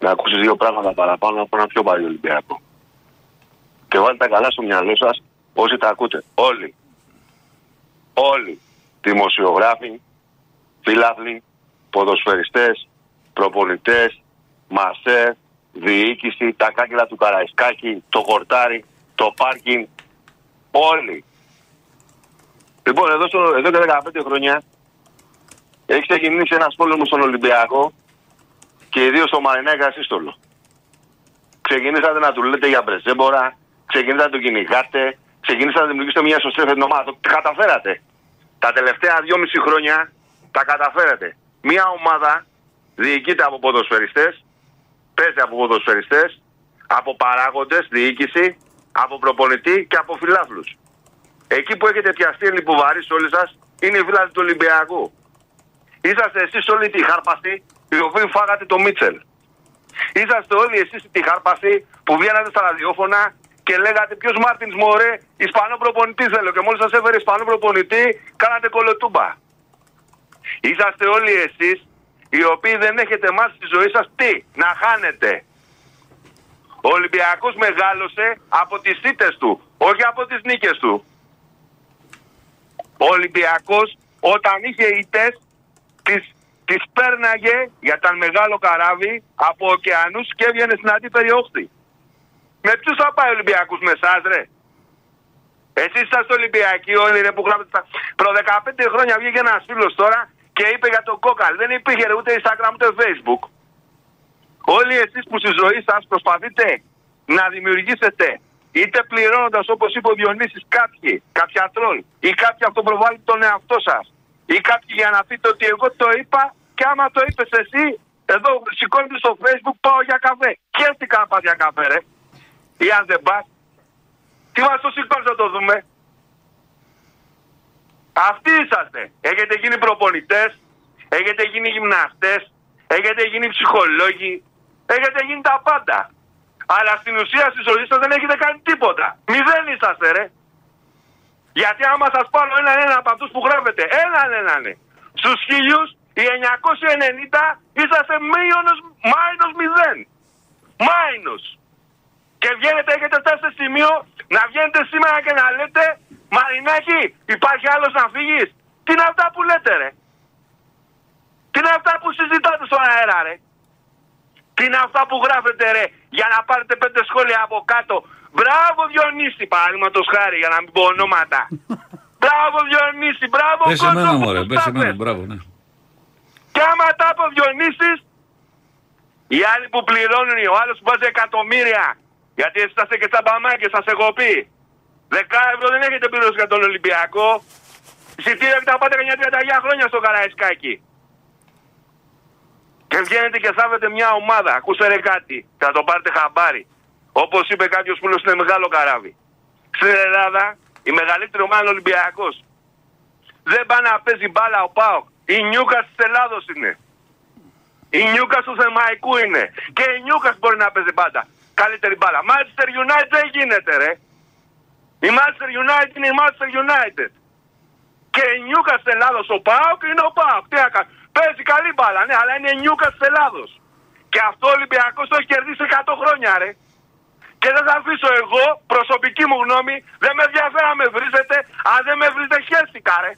να ακούσεις δύο πράγματα παραπάνω από ένα πιο παλιό Ολυμπιακό. Και βάλτε τα καλά στο μυαλό σας όσοι τα ακούτε. Όλοι. Όλοι. Δημοσιογράφοι, φίλαθλοι, ποδοσφαιριστές, προπονητές, μασέρ, διοίκηση, τα κάγκελα του Καραϊσκάκη, το χορτάρι, το πάρκινγκ, όλοι. Λοιπόν, εδώ, στο, εδώ και 15 χρόνια έχει ξεκινήσει ένας πόλεμος στον Ολυμπιακό και ιδίως στο Μαρινέκα Σύστολο. Ξεκινήσατε να του λέτε για μπρεζέμπορα, ξεκινήσατε να τον κυνηγάτε, ξεκινήσατε να δημιουργήσετε μια σωστή ομάδα. Το καταφέρατε. Τα τελευταία δυόμιση χρόνια τα καταφέρατε. Μια ομάδα διοικείται από ποδοσφαιριστές, παίζει από ποδοσφαιριστές, από παράγοντες, διοίκηση, από προπονητή και από φιλάθλους. Εκεί που έχετε πιαστεί λιποβαρείς όλοι σας είναι οι φίλαθλοι του Ολυμπιακού. Είσαστε εσείς όλοι τη χάρπαστοι οι οποίοι φάγατε το Μίτσελ. Είσαστε όλοι εσείς τη χάρπαστοι που βγαίνατε στα ραδιόφωνα και λέγατε ποιος Μάρτινς Μωρέ, Ισπανό προπονητής θέλω και μόλις σας έφερε Ισπανό προπονητή κάνατε κολοτούμπα. Είσαστε όλοι εσείς οι οποίοι δεν έχετε μάθει στη ζωή σας τι, να χάνετε. Ο Ολυμπιακός μεγάλωσε από τις ήττες του, όχι από τις νίκες του. Ο Ολυμπιακός όταν είχε ήττες τις, τις πέρναγε για ήταν μεγάλο καράβι από ωκεανούς και έβγαινε στην αντίθετη όχθη. Με ποιους θα πάει ο Ολυμπιακός με εσάς ρε; Εσείς είσαστε Ολυμπιακοί όλοι ρε που γράφετε τα... Προ 15 χρόνια βγήκε ένας φίλος τώρα και είπε για τον Κόκαλ. Δεν υπήρχε ρε, ούτε Instagram ούτε Facebook. Όλοι εσείς που στη ζωή σας προσπαθείτε να δημιουργήσετε είτε πληρώνοντας όπως είπε ο Διονύσης κάποιοι, κάποια τρόλ ή κάποιοι αυτοπροβάλλουν τον εαυτό σας ή κάποιοι για να πείτε ότι εγώ το είπα και άμα το είπες εσύ εδώ σηκώνεται στο facebook πάω για καφέ. Χαίρεστηκα να πας για καφέ ρε. Ή αν δεν πας. Τι μας το σηκώνεις να το δούμε; Αυτοί είσαστε. Έχετε γίνει προπονητές, έχετε γίνει γυμναστές, έχετε γίνει ψυχολόγοι, έχετε γίνει τα πάντα. Αλλά στην ουσία στη ζωή σας δεν έχετε κάνει τίποτα. Μηδέν είσαστε ρε. Γιατί άμα σας πάρω έναν έναν από αυτούς που γράφετε, έναν έναν, στους χίλιους, οι 990 είσαστε μείονος, μάινος μηδέν. Μάινος. Και βγαίνετε, έχετε φτάσει σε σημείο να βγαίνετε σήμερα και να λέτε Μαρινάκη, υπάρχει άλλος να φύγεις. Τι είναι αυτά που λέτε ρε; Τι είναι αυτά που συζητάτε στον αέρα ρε; Τι είναι αυτά που γράφετε ρε για να πάρετε πέντε σχόλια από κάτω; Μπράβο Διονύση παραδείγματος χάρη για να μην πω ονόματα. μπράβο Διονύση, μπράβο Πες εμένα Κότσο, μωρέ, που πες τα εμένα, πες. μπράβο, ναι. Και άμα τα είπε ο Διονύσης, οι άλλοι που πληρώνουν, ο άλλος που βάζει εκατομμύρια, γιατί εσείς είσαστε και τσαμπαμάκες, σας έχω πει. 10 ευρώ δεν έχετε πληρώσει για τον Ολυμπιακό. Εισιτήρια και τα πάτε κανένα 39 χρόνια στο Καραϊσκάκι. Και βγαίνετε και θάβετε μια ομάδα. Ακούστε ρε κάτι. Θα το πάρετε χαμπάρι. Όπως είπε κάποιος που είναι μεγάλο καράβι. Στην Ελλάδα η μεγαλύτερη ομάδα είναι ο Ολυμπιακός. Δεν πάει να παίζει μπάλα ο Πάοκ. Η Νιούκα της Ελλάδος είναι. Η Νιούκα του Θεμαϊκού είναι. Και η Νιούκα μπορεί να παίζει πάντα. Καλύτερη μπάλα. Manchester United δεν γίνεται ρε. Η Manchester United είναι η Manchester United. Και η Νιούκα τη Ελλάδος ο Πάοκ είναι ο Πάοκ. Τι να κάνω. Παίζει καλή μπάλα, ναι, αλλά είναι η Νιούκα τη Ελλάδος. Και αυτό ο Ολυμπιακός το έχει κερδίσει 100 χρόνια, ρε. Και δεν θα αφήσω εγώ, προσωπική μου γνώμη, δεν με ενδιαφέρει να με βρίζετε, αν δεν με βρίζετε χέστηκα, ρε.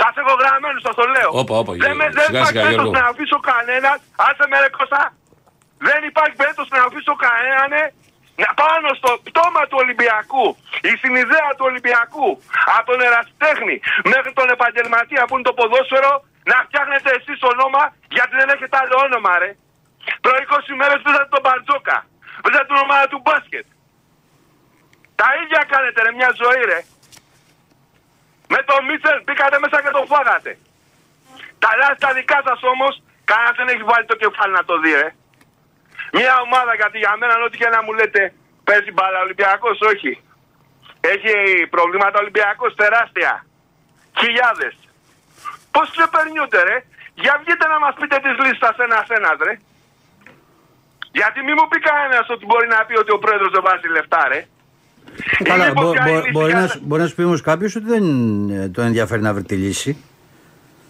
Θα σε έχω γραμμένο, σας το λέω. Όπα, όπα, δεν με, δεν σιγά, υπάρχει σιγά, περίπτωση Γιώργο. να αφήσω κανένας, άσε με ρε Κώστα. Δεν υπάρχει περίπτωση να αφήσω κανέναν ε, να πάνω στο πτώμα του Ολυμπιακού, η συνειδέα του Ολυμπιακού, από τον ερασιτέχνη μέχρι τον επαγγελματία που είναι το ποδόσφαιρο, να φτιάχνετε εσείς όνομα γιατί δεν έχετε άλλο όνομα, ρε. Προ 20 μέρε πήρατε τον Μπαρτζόκα. Πήρατε την ομάδα του μπάσκετ. Τα ίδια κάνετε, ρε, μια ζωή, ρε. Με τον Μίτσελ μπήκατε μέσα και τον φάγατε. Τα λάθη τα δικά σας όμως, κανένας δεν έχει βάλει το κεφάλι να το δει, ρε. Μια ομάδα γιατί για μένα, ό,τι και να μου λέτε, παίζει μπάλα Ολυμπιακός, όχι. Έχει προβλήματα Ολυμπιακός τεράστια. Χιλιάδες. Πώς ξεπερνιούνται, ρε; Για βγείτε να μας πείτε τις λίστας ένα-ένα, ρε. Γιατί μη μου πει κανένας ότι μπορεί να πει ότι ο πρόεδρος δεν βάζει λεφτά, ρε. Καλά, Είναι μπο- πως μπο- κάνει μπορεί, για- να, σου- μπορεί να σου πει όμως κάποιος ότι δεν ε, τον ενδιαφέρει να βρει τη λύση.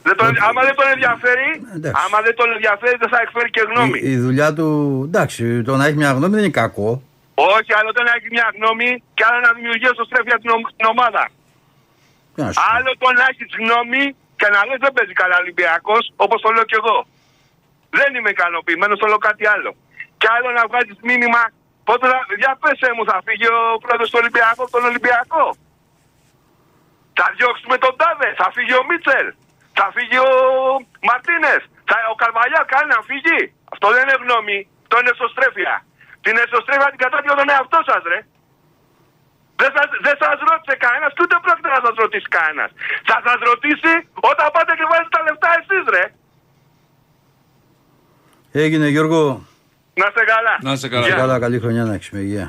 Δεν τον, άμα δεν τον ενδιαφέρει, εντάξει. άμα δεν τον ενδιαφέρει, δεν θα εκφέρει και γνώμη. Η, η δουλειά του, εντάξει, το να έχει μια γνώμη δεν είναι κακό. Όχι, άλλο το να έχει μια γνώμη και άλλο να δημιουργεί εσωστρέφεια την, ομ- την ομάδα. Τι να σου Άλλο το να έχεις γνώμη και να λες δεν παίζει καλά Ολυμπιακός, όπως το λέω κι εγώ. Δεν είμαι ικανοποιημένος, το λέω κάτι άλλο. Και άλλο να βγάζεις μήνυμα, πότε θα, για πέσε μου, θα φύγει ο πρόεδρος του Ολυμπιακού από τον Ολυμπιακό. Θα διώξουμε τον Τάδε, θα φύγει ο Μίτσελ, θα φύγει ο Μαρτίνες, ο Καρβαλιά κάνει να φύγει. Αυτό δεν είναι γνώμη, αυτό είναι εσωστρέφεια. Την εσωστρέφεια την κατάδειο τον εαυτό σας, ρε. Δεν σας, δεν σας ρώτησε κανένας και ούτε πρόκειται να σας ρωτήσει κανένας. Θα σας ρωτήσει όταν πάτε και βάζετε τα λεφτά εσείς ρε. Έγινε Γιώργο. Να είστε καλά. Να είστε Καλά, καλά καλή χρονιά να έχεις με υγεία.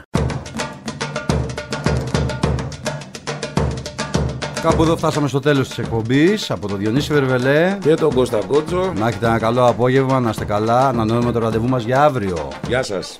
Κάπου εδώ φτάσαμε στο τέλος της εκπομπής από τον Διονύση Βερβελέ και τον Κώστα Κότσο. Να έχετε ένα καλό απόγευμα, να είστε καλά. Ανανεώνουμε το ραντεβού μας για αύριο. Γεια σας.